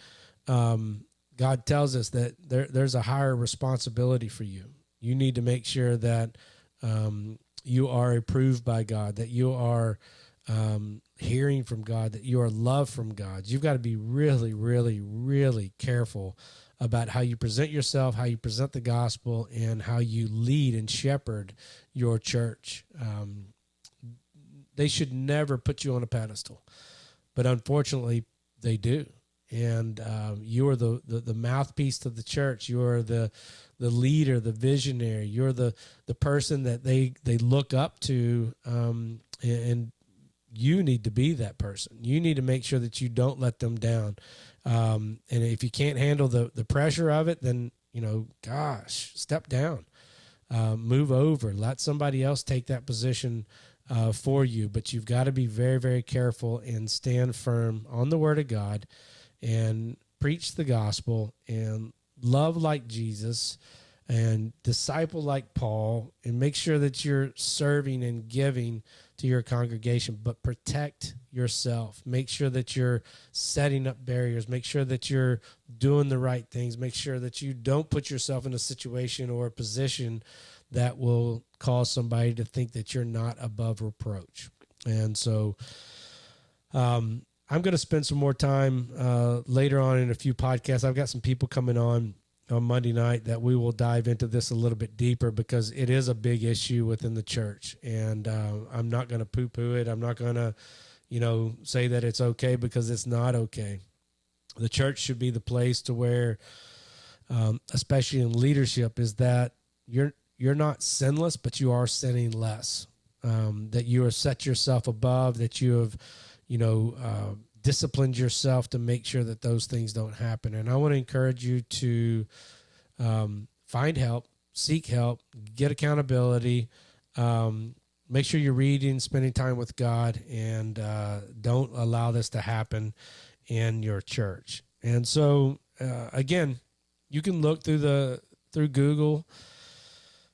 um, God tells us that there, there's a higher responsibility for you. You need to make sure that um, you are approved by God, that you are um, hearing from God, that you are loved from God. You've got to be really, really, really careful about how you present yourself, how you present the gospel, and how you lead and shepherd your church. Um, they should never put you on a pedestal, but unfortunately, they do. And um, you are the, the, the mouthpiece of the church. You are the the leader, the visionary. You're the the person that they they look up to, um, and you need to be that person. You need to make sure that you don't let them down. Um, and if you can't handle the the pressure of it, then you know, gosh, step down, uh, move over, let somebody else take that position uh, for you. But you've got to be very, very careful and stand firm on the Word of God, and preach the gospel and love like Jesus and disciple like Paul, and make sure that you're serving and giving to your congregation, but protect yourself. Make sure that you're setting up barriers. Make sure that you're doing the right things. Make sure that you don't put yourself in a situation or a position that will cause somebody to think that you're not above reproach. And so, um, I'm going to spend some more time uh, later on in a few podcasts. I've got some people coming on on Monday night that we will dive into this a little bit deeper because it is a big issue within the church, and uh, I'm not going to poo poo it. I'm not going to, you know, say that it's okay because it's not okay. The church should be the place to where, um, especially in leadership, is that you're you're not sinless, but you are sinning less. Um, that you have set yourself above. That you have, you know. Uh, disciplined yourself to make sure that those things don't happen. And I want to encourage you to um, find help, seek help, get accountability. Um, make sure you're reading, spending time with God, and uh, don't allow this to happen in your church. And so, uh, again, you can look through the through Google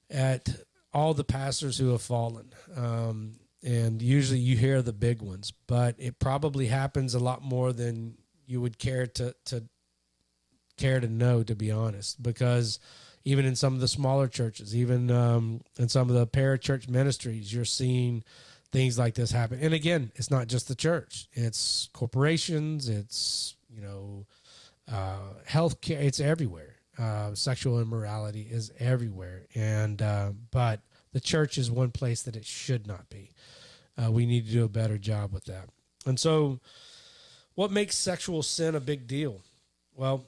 at all the pastors who have fallen. Um, and usually you hear the big ones, but it probably happens a lot more than you would care to to care to know, to be honest, because even in some of the smaller churches, even um, in some of the parachurch ministries, you're seeing things like this happen. And again, it's not just the church; it's corporations, it's you know, uh, healthcare, it's everywhere. Uh, sexual immorality is everywhere, and uh, but the church is one place that it should not be. Uh, we need to do a better job with that. And so, what makes sexual sin a big deal? Well,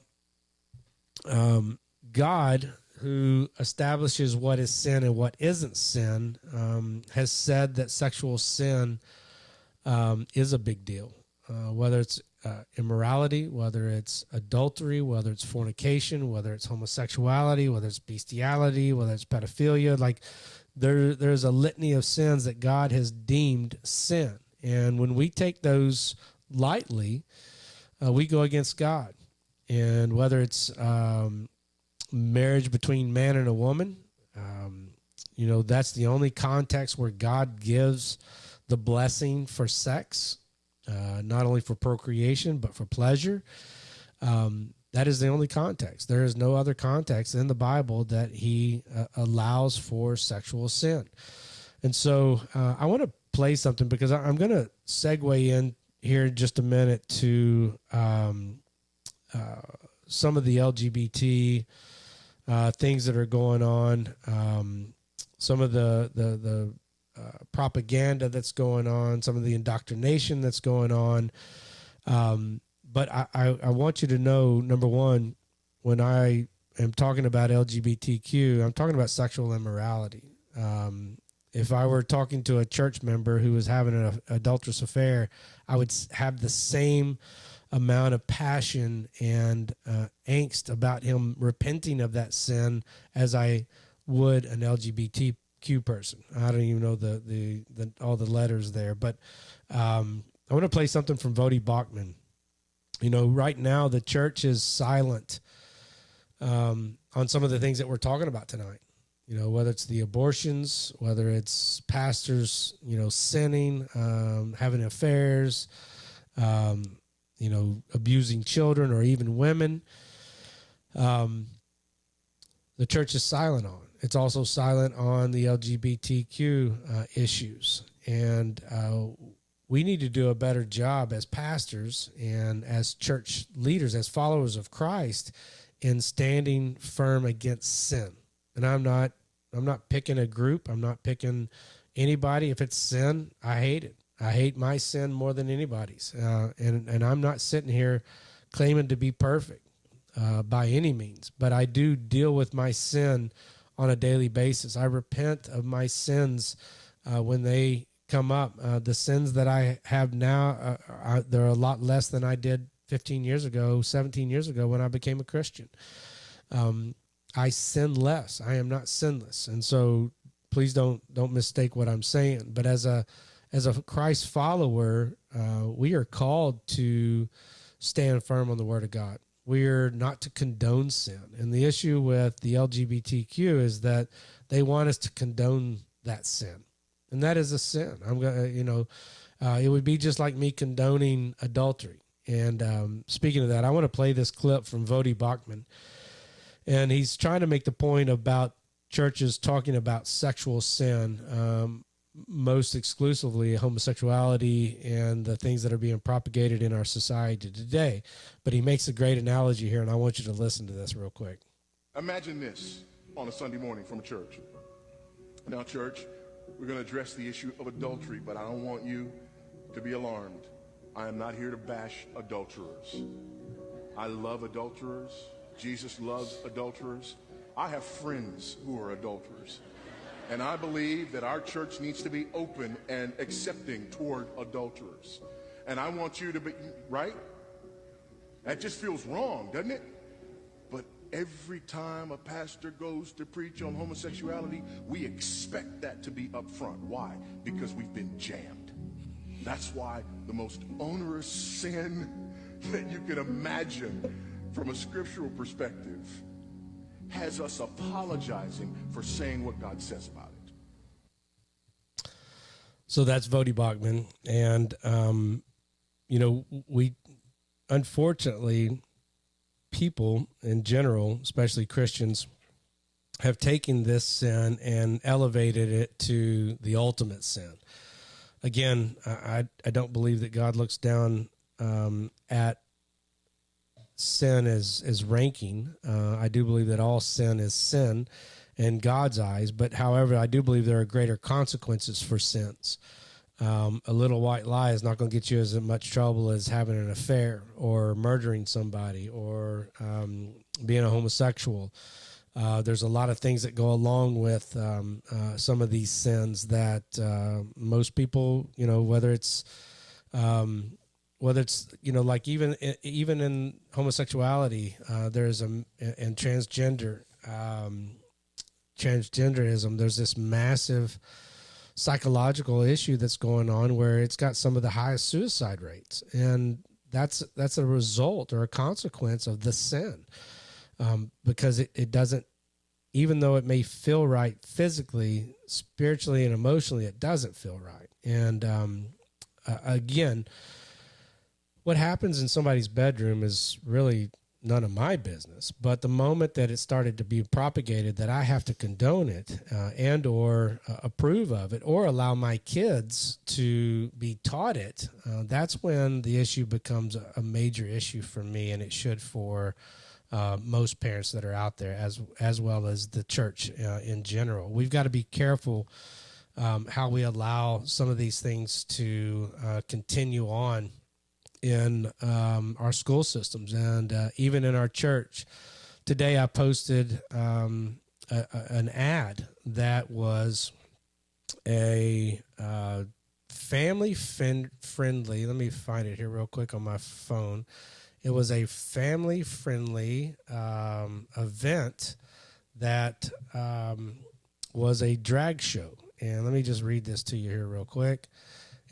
um, God, who establishes what is sin and what isn't sin, um, has said that sexual sin um, is a big deal. Uh, whether it's uh, immorality, whether it's adultery, whether it's fornication, whether it's homosexuality, whether it's bestiality, whether it's pedophilia, like there there's a litany of sins that God has deemed sin, and when we take those lightly, uh, we go against God. And whether it's um, marriage between man and a woman, um, you know that's the only context where God gives the blessing for sex, uh, not only for procreation but for pleasure. Um, that is the only context. There is no other context in the Bible that he uh, allows for sexual sin. And so uh, I want to play something because I, am going to segue in here in just a minute to um, uh, some of the LGBT uh, things that are going on, um, some of the the the uh, propaganda that's going on, some of the indoctrination that's going on. Um, but I, I, I want you to know number one, when I am talking about LGBTQ, I'm talking about sexual immorality. Um, if I were talking to a church member who was having an adulterous affair, I would have the same amount of passion and uh, angst about him repenting of that sin as I would an LGBTQ person. I don't even know the the, the all the letters there, but um, I want to play something from Voddie Baucham. You know, right now the church is silent um, on some of the things that we're talking about tonight. You know, whether it's the abortions, whether it's pastors, you know, sinning, um, having affairs, um, you know, abusing children or even women. Um, the church is silent on. It's also silent on the LGBTQ uh, issues, and uh, we need to do a better job as pastors and as church leaders, as followers of Christ, in standing firm against sin. And I'm not I'm not picking a group. I'm not picking anybody. If it's sin, I hate it. I hate my sin more than anybody's. Uh, and and I'm not sitting here claiming to be perfect uh, by any means, but I do deal with my sin on a daily basis. I repent of my sins uh, when they come up. Uh, the sins that I have now, uh, are, they're a lot less than I did 15 years ago, 17 years ago when I became a Christian. Um, I sin less. I am not sinless, and so please don't don't mistake what I'm saying. But as a as a Christ follower, uh, we are called to stand firm on the Word of God. We're not to condone sin, and the issue with the LGBTQ is that they want us to condone that sin, and that is a sin. I'm gonna, you know, uh, it would be just like me condoning adultery. And um, speaking of that, I want to play this clip from Voddie Baucham, and he's trying to make the point about churches talking about sexual sin um, most exclusively homosexuality and the things that are being propagated in our society today but he makes a great analogy here and i want you to listen to this real quick imagine this on a sunday morning from a church now church we're going to address the issue of adultery but i don't want you to be alarmed i am not here to bash adulterers i love adulterers Jesus loves adulterers. I have friends who are adulterers. And I believe that our church needs to be open and accepting toward adulterers. And I want you to be, right? That just feels wrong, doesn't it? Every time a pastor goes to preach on homosexuality, we expect that to be up front. Why? Because we've been jammed. That's why the most onerous sin that you can imagine from a scriptural perspective, has us apologizing for saying what God says about it. So that's Voddie Baucham. And, um, you know, we unfortunately, people in general, especially Christians, have taken this sin and elevated it to the ultimate sin. Again, I, I don't believe that God looks down um, at sin as, is ranking. Uh, I do believe that all sin is sin in God's eyes, but however, I do believe there are greater consequences for sins. Um, a little white lie is not going to get you as much trouble as having an affair or murdering somebody or um, being a homosexual. Uh, there's a lot of things that go along with um, uh, some of these sins that uh, most people, you know, whether it's um, whether it's you know like even even in homosexuality uh, there's a and transgender um, transgenderism there's this massive psychological issue that's going on where it's got some of the highest suicide rates. And that's that's a result or a consequence of the sin um, because it, it doesn't even though it may feel right physically spiritually and emotionally it doesn't feel right. And um, uh, again what happens in somebody's bedroom is really none of my business but the moment that it started to be propagated that i have to condone it uh, and or uh, approve of it or allow my kids to be taught it uh, that's when the issue becomes a, major issue for me and it should for uh, most parents that are out there as as well as the church uh, in general. We've got to be careful um, how we allow some of these things to uh, continue on in um, our school systems and uh, even in our church. Today, I posted um, a, a, an ad that was a uh, family fin- friendly. Let me find it here real quick on my phone. It was a family friendly um, event that um, was a drag show. And let me just read this to you here real quick.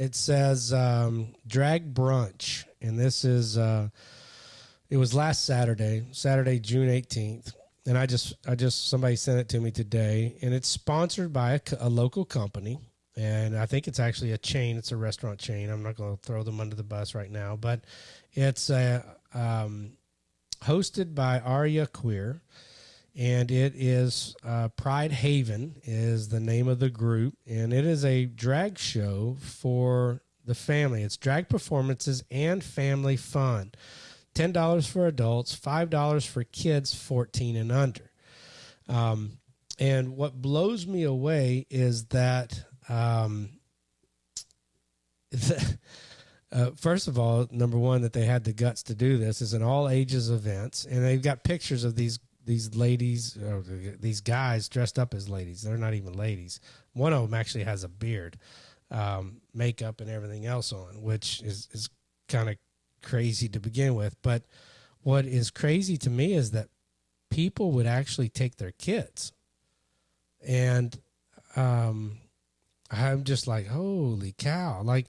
It says um, drag brunch, and this is uh, it was last Saturday, Saturday, June eighteenth, and I just I just somebody sent it to me today, and it's sponsored by a, a local company, and I think it's actually a chain. It's a restaurant chain. I'm not going to throw them under the bus right now, but it's a um, hosted by Aria Queer and it is uh, Pride Haven is the name of the group, and it is a drag show for the family. It's drag performances and family fun. $10 for adults, $5 for kids 14 and under. Um, and what blows me away is that, um, the, uh, first of all, number one, that they had the guts to do this is an all ages events, and they've got pictures of these these ladies, or these guys dressed up as ladies. They're not even ladies. One of them actually has a beard, um, makeup, and everything else on, which is is kind of crazy to begin with. But what is crazy to me is that people would actually take their kids, and um, I'm just like, holy cow! Like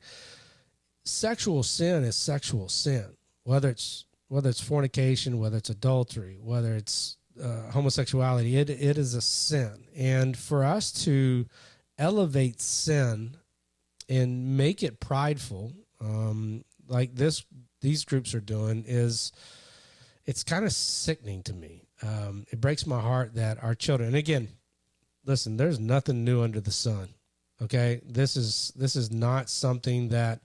sexual sin is sexual sin, whether it's whether it's fornication, whether it's adultery, whether it's uh, homosexuality. It it is a sin, and for us to elevate sin and make it prideful, um, like this these groups are doing, is it's kind of sickening to me. Um, it breaks my heart that our children, and again, listen, there's nothing new under the sun. Okay, this is this is not something that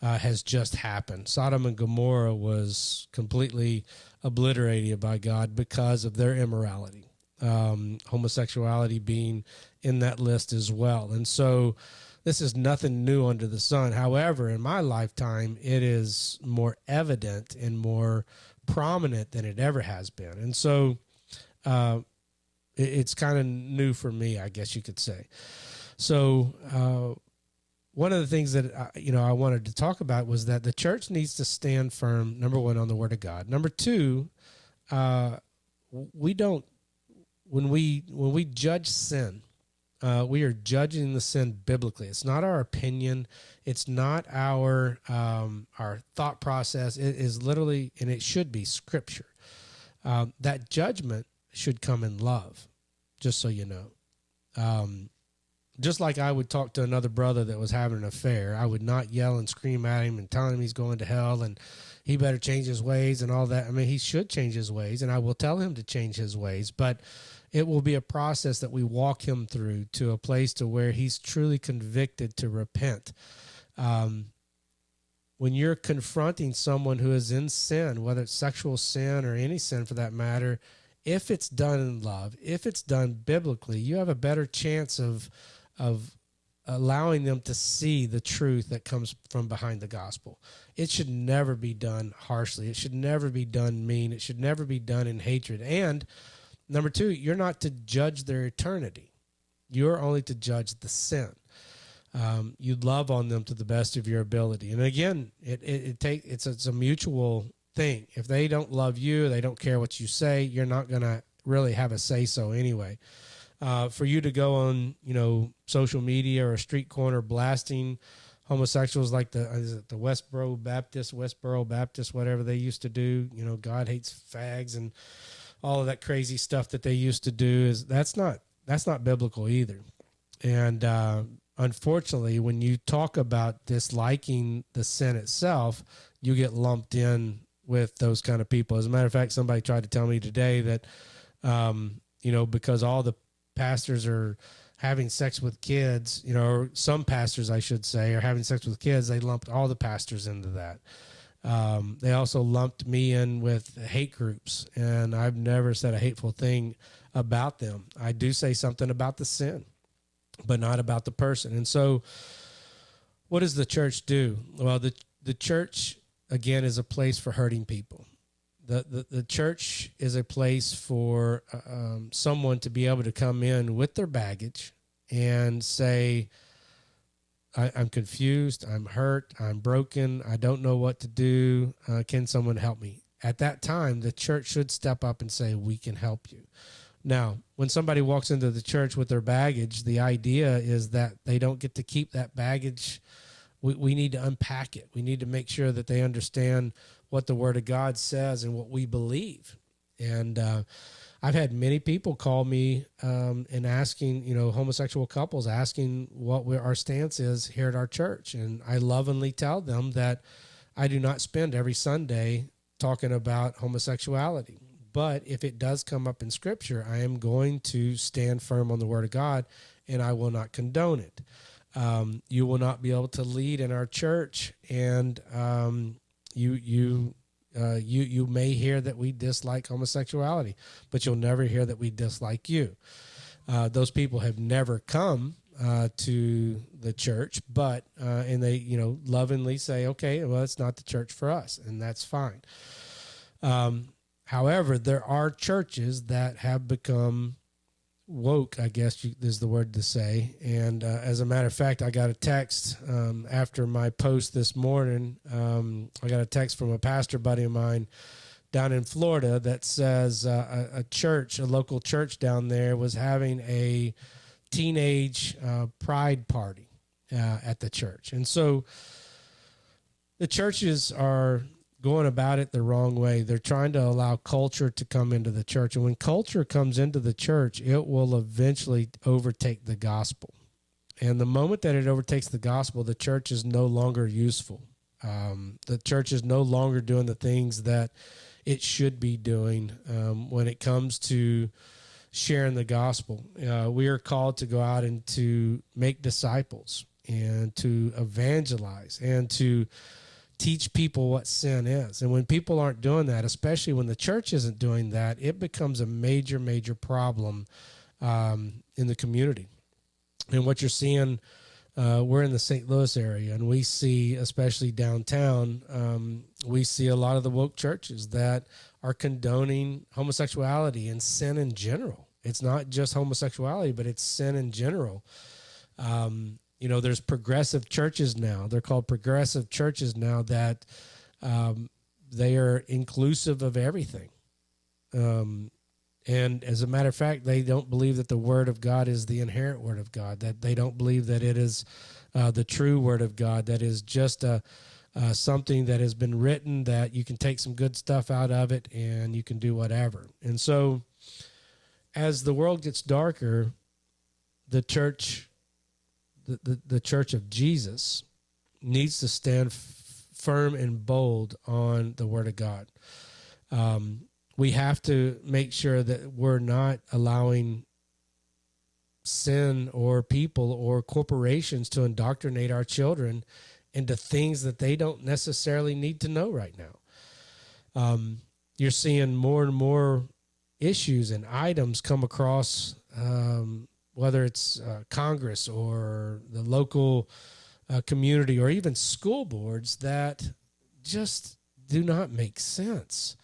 uh, has just happened. Sodom and Gomorrah was completely obliterated by God because of their immorality, um, homosexuality being in that list as well. And so this is nothing new under the sun. However, in my lifetime, it is more evident and more prominent than it ever has been. And so uh, it, it's kind of new for me, I guess you could say. So, uh, one of the things that uh, you know I wanted to talk about was that the church needs to stand firm. Number one, on the Word of God. Number two, uh, we don't when we when we judge sin, uh, we are judging the sin biblically. It's not our opinion. It's not our um, our thought process. It is literally, and it should be Scripture. Um, that judgment should come in love. Just so you know. Um, just like I would talk to another brother that was having an affair, I would not yell and scream at him and tell him he's going to hell and he better change his ways and all that. I mean, he should change his ways, and I will tell him to change his ways, but it will be a process that we walk him through to a place to where he's truly convicted to repent. Um, when you're confronting someone who is in sin, whether it's sexual sin or any sin for that matter, if it's done in love, if it's done biblically, you have a better chance of of allowing them to see the truth that comes from behind the gospel. It should never be done harshly. It should never be done mean. It should never be done in hatred. And number two, you're not to judge their eternity. You're only to judge the sin. Um, you love on them to the best of your ability. And again, it, it, it take it's it's a mutual thing. If they don't love you, they don't care what you say. You're not going to really have a say so anyway uh, for you to go on, you know, social media or a street corner blasting homosexuals like the is it the Westboro Baptist, Westboro Baptist, whatever they used to do. You know, God hates fags and all of that crazy stuff that they used to do is that's not that's not biblical either. And uh, unfortunately, when you talk about disliking the sin itself, you get lumped in with those kind of people. As a matter of fact, somebody tried to tell me today that, um, you know, because all the pastors are having sex with kids, you know, some pastors, I should say, are having sex with kids, they lumped all the pastors into that. Um, they also lumped me in with hate groups, and I've never said a hateful thing about them. I do say something about the sin, but not about the person. And so, what does the church do? Well, the the church again is a place for hurting people the, the, the church is a place for uh, um, someone to be able to come in with their baggage and say, I, am confused, I'm hurt, I'm broken, I don't know what to do. Uh, can someone help me? At that time, the church should step up and say, We can help you. Now, when somebody walks into the church with their baggage, the idea is that they don't get to keep that baggage. We, we need to unpack it. We need to make sure that they understand what the Word of God says and what we believe. And uh, I've had many people call me um, and asking, you know, homosexual couples asking what our stance is here at our church. And I lovingly tell them that I do not spend every Sunday talking about homosexuality. But if it does come up in Scripture, I am going to stand firm on the Word of God and I will not condone it. Um, you will not be able to lead in our church and um, you you Uh, you you may hear that we dislike homosexuality, but you'll never hear that we dislike you. Uh, those people have never come uh, to the church, but uh, and they you know lovingly say, okay, well, it's not the church for us, and that's fine. Um, however, there are churches that have become woke, I guess you, is the word to say. And uh, as a matter of fact, I got a text um, after my post this morning. Um, I got a text from a pastor buddy of mine down in Florida that says uh, a, a, church, a local church down there, was having a teenage uh, pride party uh, at the church. And so the churches are going about it the wrong way. They're trying to allow culture to come into the church. And when culture comes into the church, it will eventually overtake the gospel. And the moment that it overtakes the gospel, the church is no longer useful. Um, the church is no longer doing the things that it should be doing um, when it comes to sharing the gospel. Uh, we are called to go out and to make disciples and to evangelize and to teach people what sin is. And when people aren't doing that, especially when the church isn't doing that, it becomes a major, major problem um, in the community. And what you're seeing, uh, we're in the St. Louis area, and we see, especially downtown, um, we see a lot of the woke churches that are condoning homosexuality and sin in general. It's not just homosexuality, but it's sin in general. Um, you know there's progressive churches now. They're called progressive churches now that um, they are inclusive of everything. Um, and as a matter of fact they don't believe that the word of god is the inherent word of god that they don't believe that it is uh, the true word of god that is just a uh, something that has been written that you can take some good stuff out of it and you can do whatever. And so as the world gets darker the church the, the, church of Jesus needs to stand f- firm and bold on the word of God. Um, we have to make sure that we're not allowing sin or people or corporations to indoctrinate our children into things that they don't necessarily need to know right now. Um, you're seeing more and more issues and items come across um, whether it's uh, Congress or the local uh, community or even school boards that just do not make sense.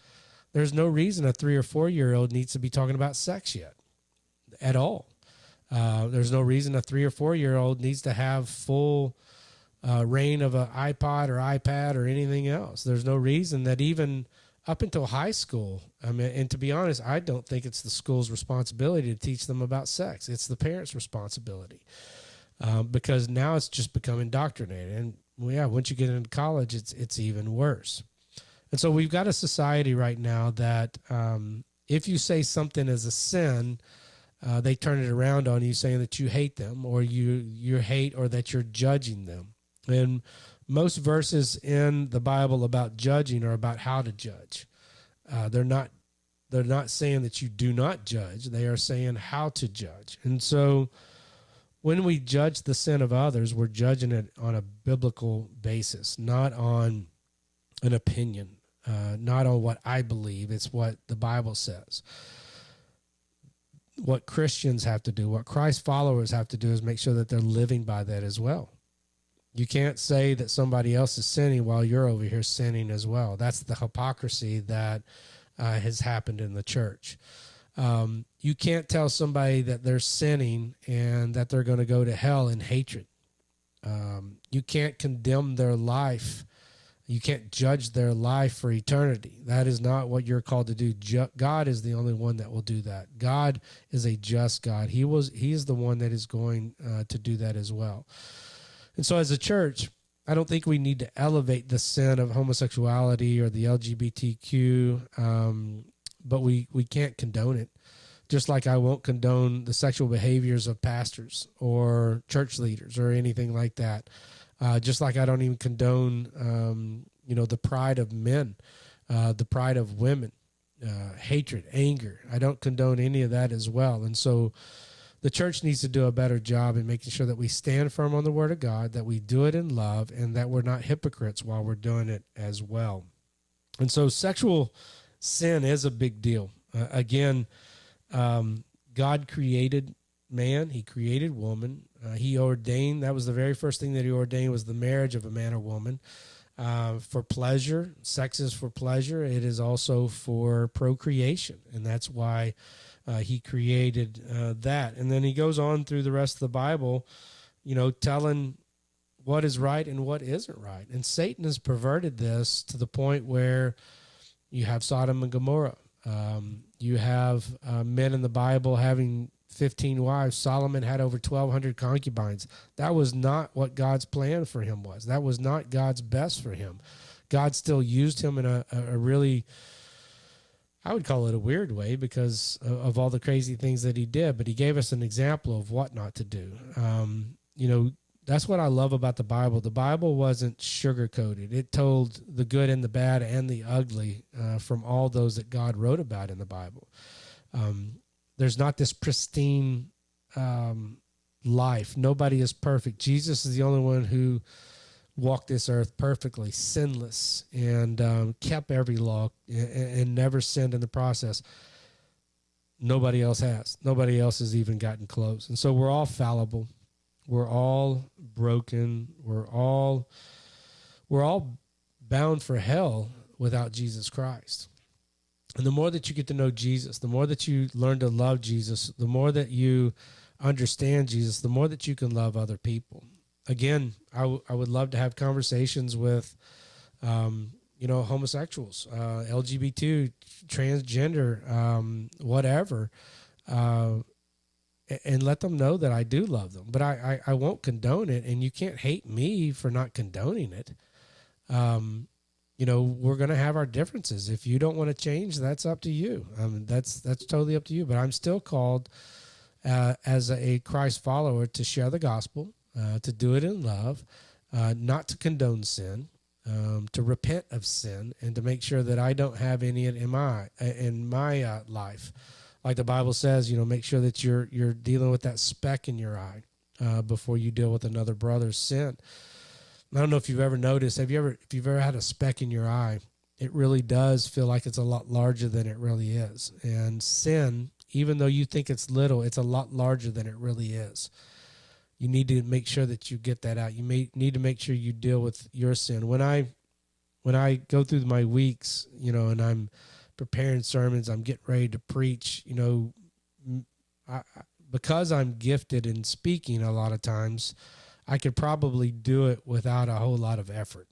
There's no reason a three or four year old needs to be talking about sex yet at all. Uh, there's no reason a three or four year old needs to have full uh, reign of an iPod or iPad or anything else. There's no reason that even up until high school. I mean, and to be honest, I don't think it's the school's responsibility to teach them about sex. It's the parents' responsibility um, because now it's just become indoctrinated. And well, yeah, once you get into college, it's it's even worse. And so we've got a society right now that um, if you say something is a sin, uh, they turn it around on you, saying that you hate them or you you hate or that you're judging them. And most verses in the Bible about judging are about how to judge. Uh, they're not they're not saying that you do not judge. They are saying how to judge. And so when we judge the sin of others, we're judging it on a biblical basis, not on an opinion, uh, not on what I believe. It's what the Bible says. What Christians have to do, what Christ followers have to do, is make sure that they're living by that as well. You can't say that somebody else is sinning while you're over here sinning as well. That's the hypocrisy that uh, has happened in the church. Um, you can't tell somebody that they're sinning and that they're going to go to hell in hatred. Um, you can't condemn their life. You can't judge their life for eternity. That is not what you're called to do. Ju- God is the only one that will do that. God is a just God. He was. He is the one that is going uh, to do that as well. And so, as a church, I don't think we need to elevate the sin of homosexuality or the LGBTQ, um, but we, we can't condone it. Just like I won't condone the sexual behaviors of pastors or church leaders or anything like that. Uh, just like I don't even condone, um, you know, the pride of men, uh, the pride of women, uh, hatred, anger. I don't condone any of that as well. And so, the church needs to do a better job in making sure that we stand firm on the word of God, that we do it in love, and that we're not hypocrites while we're doing it as well. And so sexual sin is a big deal. Uh, again, um, God created man, he created woman. Uh, he ordained, that was the very first thing that he ordained was the marriage of a man or woman. Uh, for pleasure, sex is for pleasure. It is also for procreation, and that's why uh, he created uh, that. And then he goes on through the rest of the Bible, you know, telling what is right and what isn't right. And Satan has perverted this to the point where you have Sodom and Gomorrah. Um, you have uh, men in the Bible having 15 wives. Solomon had over 1,200 concubines. That was not what God's plan for him was. That was not God's best for him. God still used him in a, a really, I would call it a weird way because of all the crazy things that he did, but he gave us an example of what not to do. Um, you know, that's what I love about the Bible. The Bible wasn't sugar coated. It told the good and the bad and the ugly uh, from all those that God wrote about in the Bible. Um, there's not this pristine um, life. Nobody is perfect. Jesus is the only one who walked this earth perfectly, sinless, and um, kept every law and, and never sinned in the process. Nobody else has. Nobody else has even gotten close. And so we're all fallible we're all broken. We're all we're all bound for hell without Jesus Christ. And the more that you get to know Jesus, the more that you learn to love Jesus, the more that you understand Jesus, the more that you can love other people. Again, I, w- I would love to have conversations with, um, you know, homosexuals, uh, LGBT, transgender, um, whatever. Uh, and let them know that I do love them. But I, I, I, won't condone it, and you can't hate me for not condoning it. Um, you know, we're going to have our differences. If you don't want to change, that's up to you. Um, that's that's totally up to you. But I'm still called uh, as a Christ follower to share the gospel, uh, to do it in love, uh, not to condone sin. Um, to repent of sin and to make sure that I don't have any in my in my uh, life like the Bible says, you know, make sure that you're you're dealing with that speck in your eye uh, before you deal with another brother's sin. I don't know if you've ever noticed. Have you ever if you've ever had a speck in your eye? It really does feel like it's a lot larger than it really is. And sin, even though you think it's little, it's a lot larger than it really is. You need to make sure that you get that out. You may need to make sure you deal with your sin. When I when I go through my weeks, you know, and I'm preparing sermons. I'm getting ready to preach. You know, I, because I'm gifted in speaking a lot of times, I could probably do it without a whole lot of effort.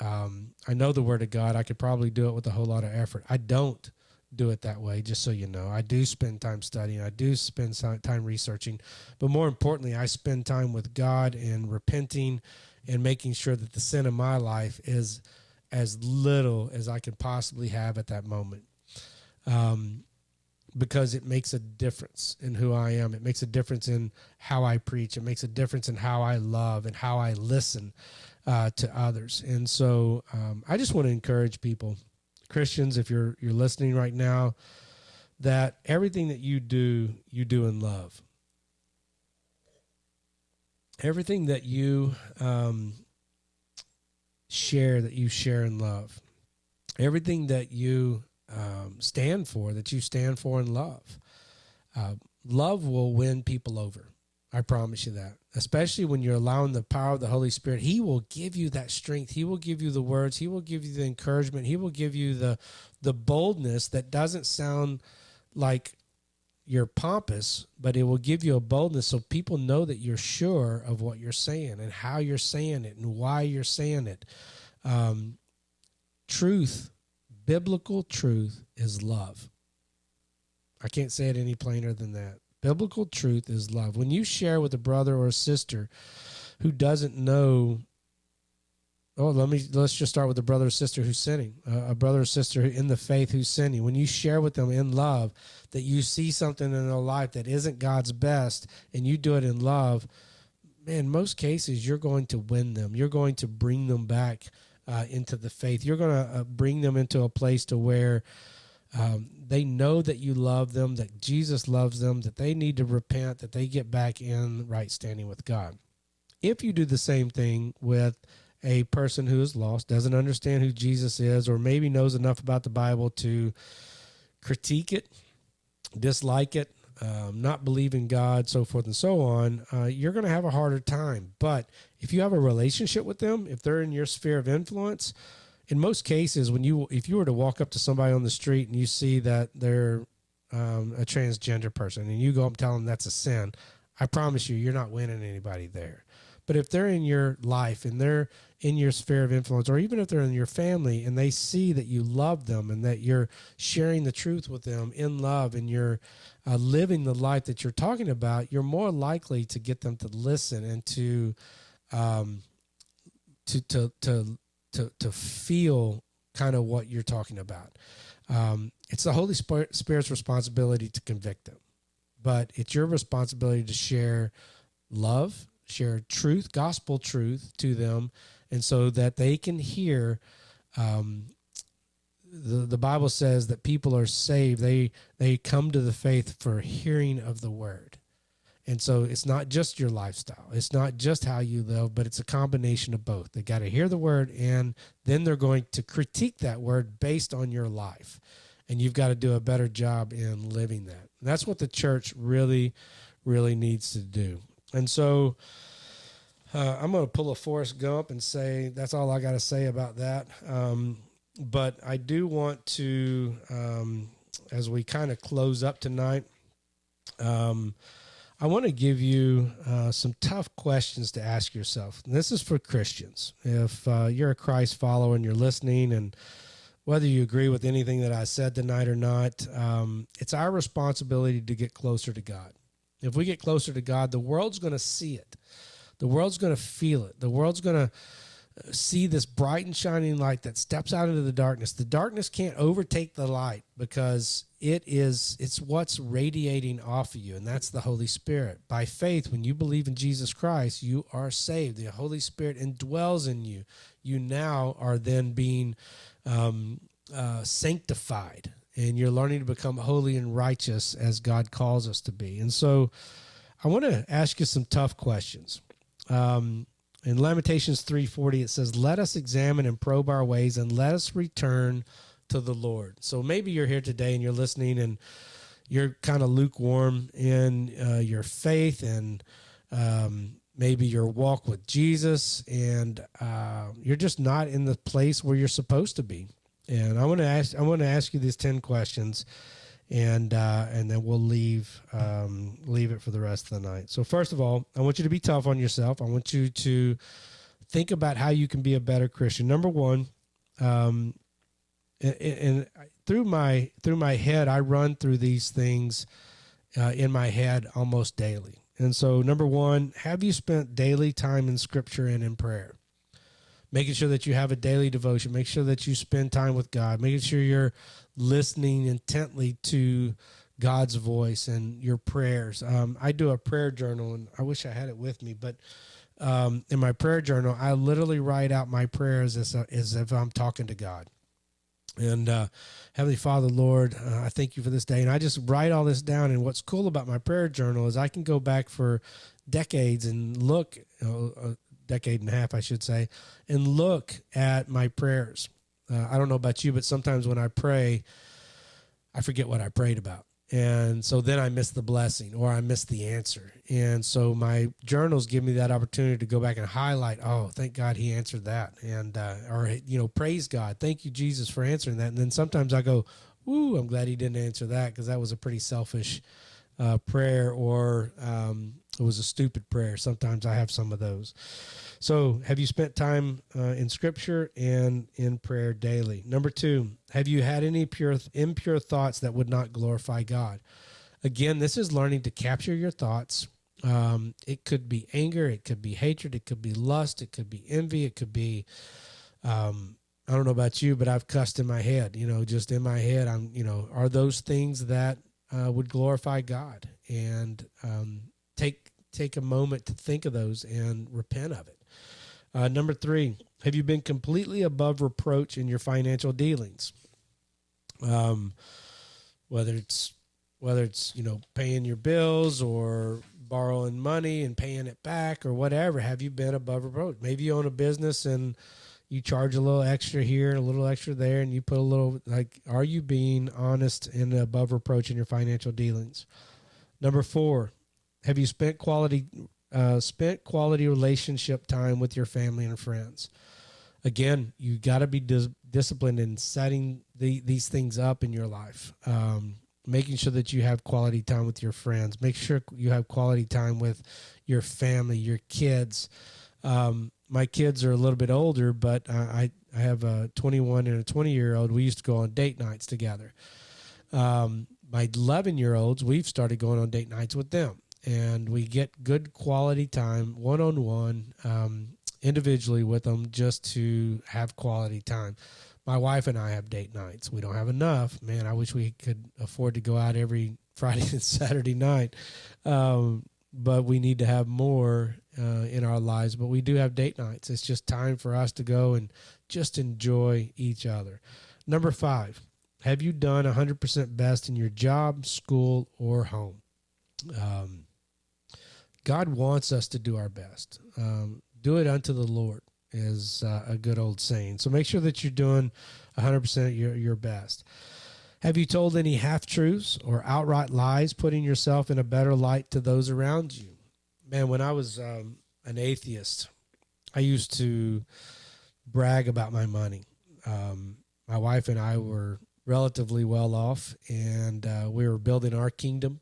Um, I know the word of God. I could probably do it with a whole lot of effort. I don't do it that way, just so you know. I do spend time studying, I do spend time researching, but more importantly, I spend time with God and repenting and making sure that the sin in my life is as little as I can possibly have at that moment um, because it makes a difference in who I am. It makes a difference in how I preach. It makes a difference in how I love and how I listen uh, to others. And so um, I just want to encourage people, Christians, if you're you're listening right now, that everything that you do, you do in love. Everything that you um, share, that you share in love. Everything that you um, stand for, that you stand for in love. Uh, love will win people over. I promise you that. Especially when you're allowing the power of the Holy Spirit, He will give you that strength. He will give you the words. He will give you the encouragement. He will give you the the boldness that doesn't sound like you're pompous, but it will give you a boldness so people know that you're sure of what you're saying and how you're saying it and why you're saying it. Um, truth biblical truth is love. I can't say it any plainer than that. Biblical truth is love. When you share with a brother or a sister who doesn't know Oh, let me let's just start with a brother or sister who's sinning, uh, a brother or sister in the faith who's sinning. When you share with them in love that you see something in their life that isn't God's best, and you do it in love, man, most cases you're going to win them. You're going to bring them back uh, into the faith. You're going to uh, bring them into a place to where um, they know that you love them, that Jesus loves them, that they need to repent, that they get back in right standing with God. If you do the same thing with a person who is lost, doesn't understand who Jesus is, or maybe knows enough about the Bible to critique it, dislike it, um, not believe in God, so forth and so on, uh, you're going to have a harder time. But if you have a relationship with them, if they're in your sphere of influence, in most cases, when you if you were to walk up to somebody on the street and you see that they're um, a transgender person and you go up and tell them that's a sin, I promise you, you're not winning anybody there. But if they're in your life and they're in your sphere of influence, or even if they're in your family and they see that you love them and that you're sharing the truth with them in love and you're uh, living the life that you're talking about, you're more likely to get them to listen and to um, to to to to to feel kind of what you're talking about. Um, it's the Holy Spirit's responsibility to convict them, but it's your responsibility to share love, share truth, gospel truth to them, and so that they can hear. Um, the, the Bible says that people are saved. They they come to the faith for hearing of the word. And so it's not just your lifestyle. It's not just how you live, but it's a combination of both. They got to hear the word and then they're going to critique that word based on your life. And you've got to do a better job in living that. And that's what the church really, really needs to do. And so uh, I'm going to pull a Forrest Gump and say that's all I got to say about that. Um, but I do want to, um, as we kind of close up tonight, um, I want to give you uh, some tough questions to ask yourself. And this is for Christians. If uh, you're a Christ follower and you're listening, and whether you agree with anything that I said tonight or not, um, it's our responsibility to get closer to God. If we get closer to God, the world's going to see it. The world's going to feel it. The world's going to see this bright and shining light that steps out into the darkness. The darkness can't overtake the light because it is it's what's radiating off of you and that's the Holy Spirit. By faith when you believe in Jesus Christ, you are saved. The Holy Spirit indwells in you. You now are then being um, uh, sanctified and you're learning to become holy and righteous as God calls us to be. And so I want to ask you some tough questions. Um, in Lamentations 3:40 it says, "Let us examine and probe our ways and let us return to the Lord." So maybe you're here today and you're listening and you're kind of lukewarm in uh, your faith and um, maybe your walk with Jesus and uh, you're just not in the place where you're supposed to be. And I want to ask I want to ask you these 10 questions and uh, and then we'll leave um, leave it for the rest of the night. So first of all, I want you to be tough on yourself. I want you to think about how you can be a better Christian. Number one, um, and, and through my through my head, I run through these things uh, in my head almost daily. And so, number one, have you spent daily time in Scripture and in prayer? Making sure that you have a daily devotion. Make sure that you spend time with God. Making sure you're listening intently to God's voice and your prayers. Um, I do a prayer journal, and I wish I had it with me, but um, in my prayer journal, I literally write out my prayers as, as if I'm talking to God. And uh, Heavenly Father, Lord, uh, I thank you for this day. And I just write all this down. And what's cool about my prayer journal is I can go back for decades and look, you know, a decade and a half, I should say, and look at my prayers uh, I don't know about you, but sometimes when I pray, I forget what I prayed about. And so then I miss the blessing or I miss the answer. And so my journals give me that opportunity to go back and highlight, oh, thank God he answered that. And, uh, or, you know, praise God. Thank you, Jesus, for answering that. And then sometimes I go, ooh, I'm glad he didn't answer that because that was a pretty selfish uh, prayer or um, it was a stupid prayer. Sometimes I have some of those. So, have you spent time uh, in Scripture and in prayer daily? Number two, have you had any pure, impure thoughts that would not glorify God? Again, this is learning to capture your thoughts. Um, it could be anger, it could be hatred, it could be lust, it could be envy, it could be. Um, I don't know about you, but I've cussed in my head. You know, just in my head, I'm. You know, are those things that uh, would glorify God? And um, take take a moment to think of those and repent of it. Uh, number three, have you been completely above reproach in your financial dealings? Um, whether it's whether it's you know paying your bills or borrowing money and paying it back or whatever? Have you been above reproach? Maybe you own a business and you charge a little extra here and a little extra there, and you put a little like, are you being honest and above reproach in your financial dealings? Number four, have you spent quality uh, spent quality relationship time with your family and friends? Again, you got to be dis- disciplined in setting the, these things up in your life. Um, making sure that you have quality time with your friends. Make sure you have quality time with your family, your kids. Um, my kids are a little bit older, but I, I have a 21 and a 20 year old. We used to go on date nights together. Um, my 11 year olds, we've started going on date nights with them, and we get good quality time one on one, individually with them, just to have quality time. My wife and I have date nights. We don't have enough. Man, I wish we could afford to go out every Friday and Saturday night. Um, but we need to have more uh, in our lives. But we do have date nights. It's just time for us to go and just enjoy each other. Number five, have you done 100% best in your job, school, or home? Um, God wants us to do our best. Um, do it unto the Lord is uh, a good old saying. So make sure that you're doing 100% your, your best. Have you told any half truths or outright lies, putting yourself in a better light to those around you? Man, when I was um, an atheist, I used to brag about my money. Um, my wife and I were relatively well off, and uh, we were building our kingdom.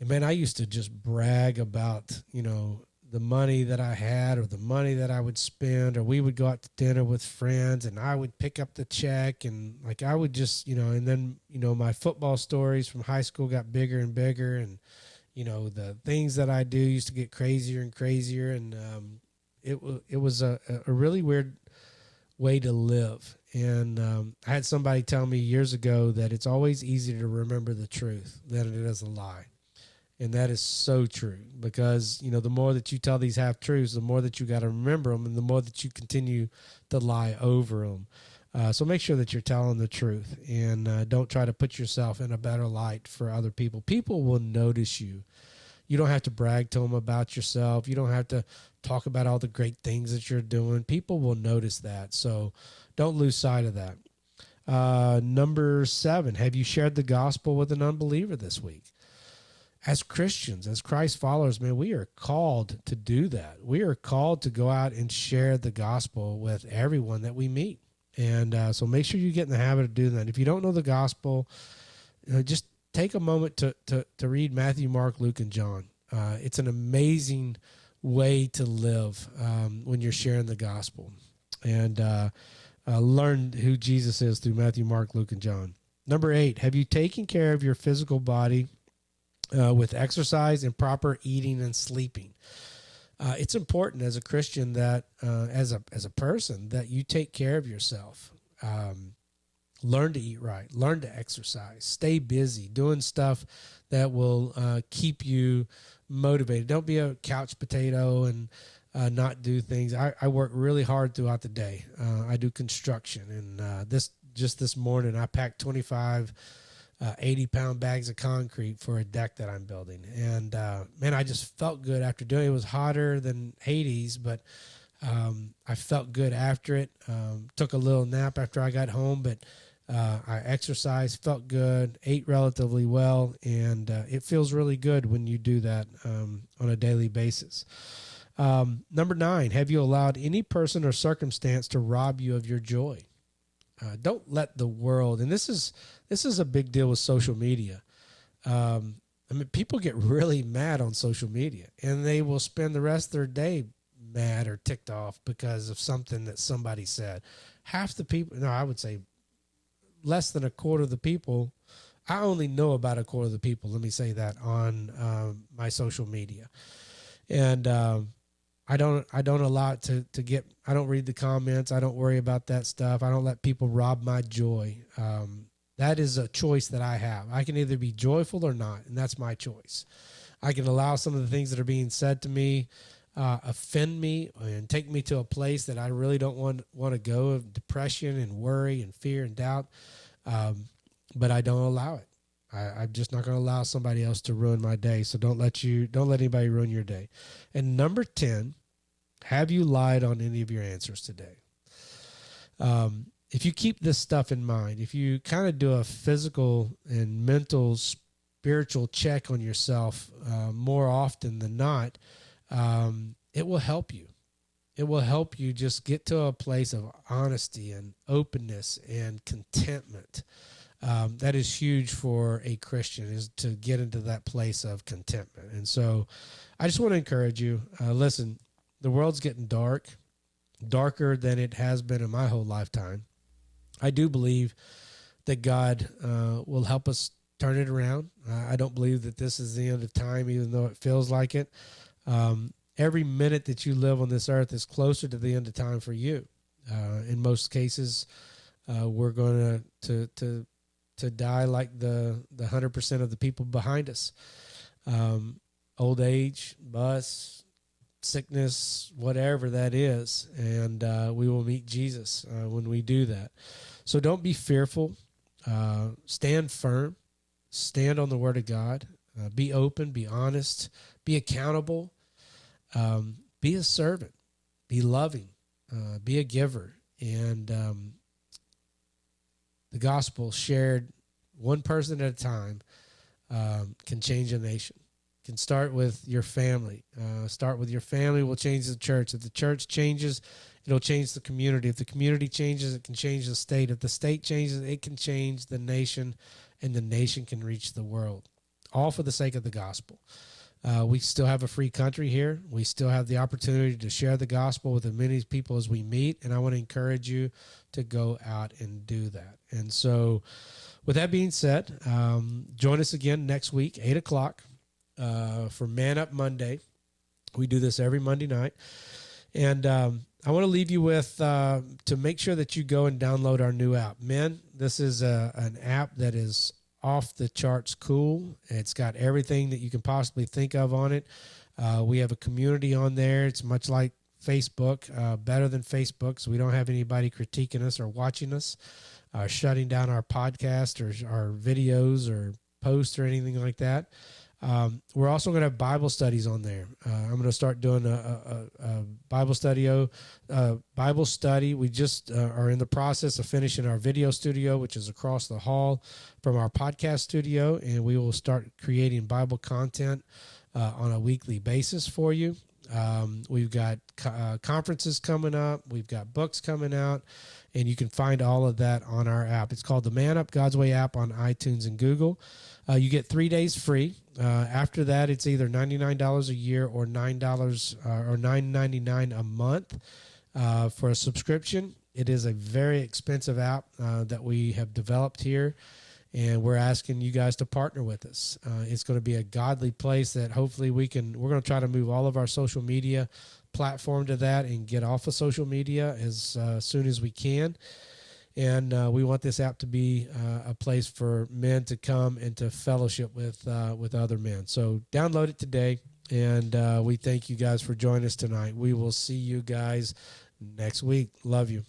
And man, I used to just brag about, you know, the money that I had or the money that I would spend, or we would go out to dinner with friends and I would pick up the check and like I would just, you know, and then, you know, my football stories from high school got bigger and bigger and, you know, the things that I do used to get crazier and crazier. And um, it, it was a, a really weird way to live. And um, I had somebody tell me years ago that it's always easier to remember the truth than it is a lie. And that is so true because, you know, the more that you tell these half truths, the more that you got to remember them and the more that you continue to lie over them. Uh, so make sure that you're telling the truth and uh, don't try to put yourself in a better light for other people. People will notice you. You don't have to brag to them about yourself. You don't have to talk about all the great things that you're doing. People will notice that. So don't lose sight of that. Uh, number seven, have you shared the gospel with an unbeliever this week? As Christians, as Christ followers, man, we are called to do that. We are called to go out and share the gospel with everyone that we meet. And uh, so make sure you get in the habit of doing that. If you don't know the gospel, uh, just take a moment to, to, to read Matthew, Mark, Luke, and John. Uh, it's an amazing way to live um, when you're sharing the gospel and uh, uh, learn who Jesus is through Matthew, Mark, Luke, and John. Number eight, have you taken care of your physical body uh, with exercise and proper eating and sleeping. Uh, it's important as a Christian that uh, as a as a person that you take care of yourself. Um, learn to eat right, learn to exercise, stay busy, doing stuff that will uh, keep you motivated. Don't be a couch potato and uh, not do things. I, I, work really hard throughout the day. Uh, I do construction, and this just this morning I packed twenty five uh, 80 pound bags of concrete for a deck that I'm building. And uh, man, I just felt good after doing it. It was hotter than Hades, but um, I felt good after it. Um, took a little nap after I got home, but uh, I exercised, felt good, ate relatively well, and uh, it feels really good when you do that um, on a daily basis. Um, number nine, have you allowed any person or circumstance to rob you of your joy? Uh, don't let the world, and this is this is a big deal with social media. Um, I mean, people get really mad on social media, and they will spend the rest of their day mad or ticked off because of something that somebody said. Half the people, no, I would say less than a quarter of the people. I only know about a quarter of the people. Let me say that on um, my social media, and um, I don't I don't allow it to to get I don't read the comments. I don't worry about that stuff. I don't let people rob my joy. Um, that is a choice that I have. I can either be joyful or not, and that's my choice. I can allow some of the things that are being said to me uh, offend me and take me to a place that I really don't want want to go of depression and worry and fear and doubt. Um, but I don't allow it. I, I'm just not going to allow somebody else to ruin my day. So don't let you don't let anybody ruin your day. And number ten, have you lied on any of your answers today? Um, if you keep this stuff in mind, if you kind of do a physical and mental, spiritual check on yourself uh, more often than not, um, it will help you. It will help you just get to a place of honesty and openness and contentment. Um, that is huge for a Christian is to get into that place of contentment. And so, I just want to encourage you. Uh, listen, the world's getting dark, darker than it has been in my whole lifetime. I do believe that God uh, will help us turn it around. Uh, I don't believe that this is the end of time, even though it feels like it. Um, every minute that you live on this earth is closer to the end of time for you. Uh, in most cases, uh, we're going to to to die like the the hundred percent of the people behind us. Um, old age, bus, sickness, whatever that is, and uh, we will meet Jesus uh, when we do that. So don't be fearful. Uh, stand firm. Stand on the Word of God. Uh, be open. Be honest. Be accountable. Um, be a servant. Be loving. Uh, be a giver. And um, gospel shared one person at a time um, can change a nation can start with your family. Uh, start with your family will change the church. If the church changes, it'll change the community. If the community changes, it can change the state. If the state changes, it can change the nation, and the nation can reach the world. All for the sake of the gospel. Uh, we still have a free country here. We still have the opportunity to share the gospel with as many people as we meet. And I want to encourage you to go out and do that. And so, with that being said, um, join us again next week, 8 o'clock uh, for Man Up Monday. We do this every Monday night. And um, I want to leave you with uh, to make sure that you go and download our new app. Men, this is a, an app that is off the charts cool. It's got everything that you can possibly think of on it. Uh, we have a community on there. It's much like Facebook, uh, better than Facebook, so we don't have anybody critiquing us or watching us, uh, shutting down our podcast or our videos or posts or anything like that. Um, we're also going to have Bible studies on there. Uh, I'm going to start doing a, a, a Bible study. Uh, Bible study. We just uh, are in the process of finishing our video studio, which is across the hall from our podcast studio, and we will start creating Bible content uh, on a weekly basis for you. Um, we've got uh, conferences coming up. We've got books coming out, and you can find all of that on our app. It's called the Man Up God's Way app on iTunes and Google. Uh, you get three days free. Uh, after that, it's either ninety nine dollars a year or nine dollars uh, or nine ninety nine a month uh, for a subscription. It is a very expensive app uh, that we have developed here, and we're asking you guys to partner with us. Uh, it's going to be a godly place that hopefully we can. We're going to try to move all of our social media platform to that and get off of social media as soon as we can and uh, we want this app to be uh, a place for men to come and to fellowship with uh, with other men. So download it today, and uh, we thank you guys for joining us tonight. We will see you guys next week. Love you.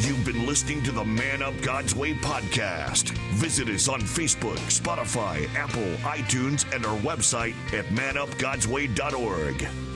You've been listening to the Man Up God's Way podcast. Visit us on Facebook, Spotify, Apple, iTunes, and our website at manupgodsway.org.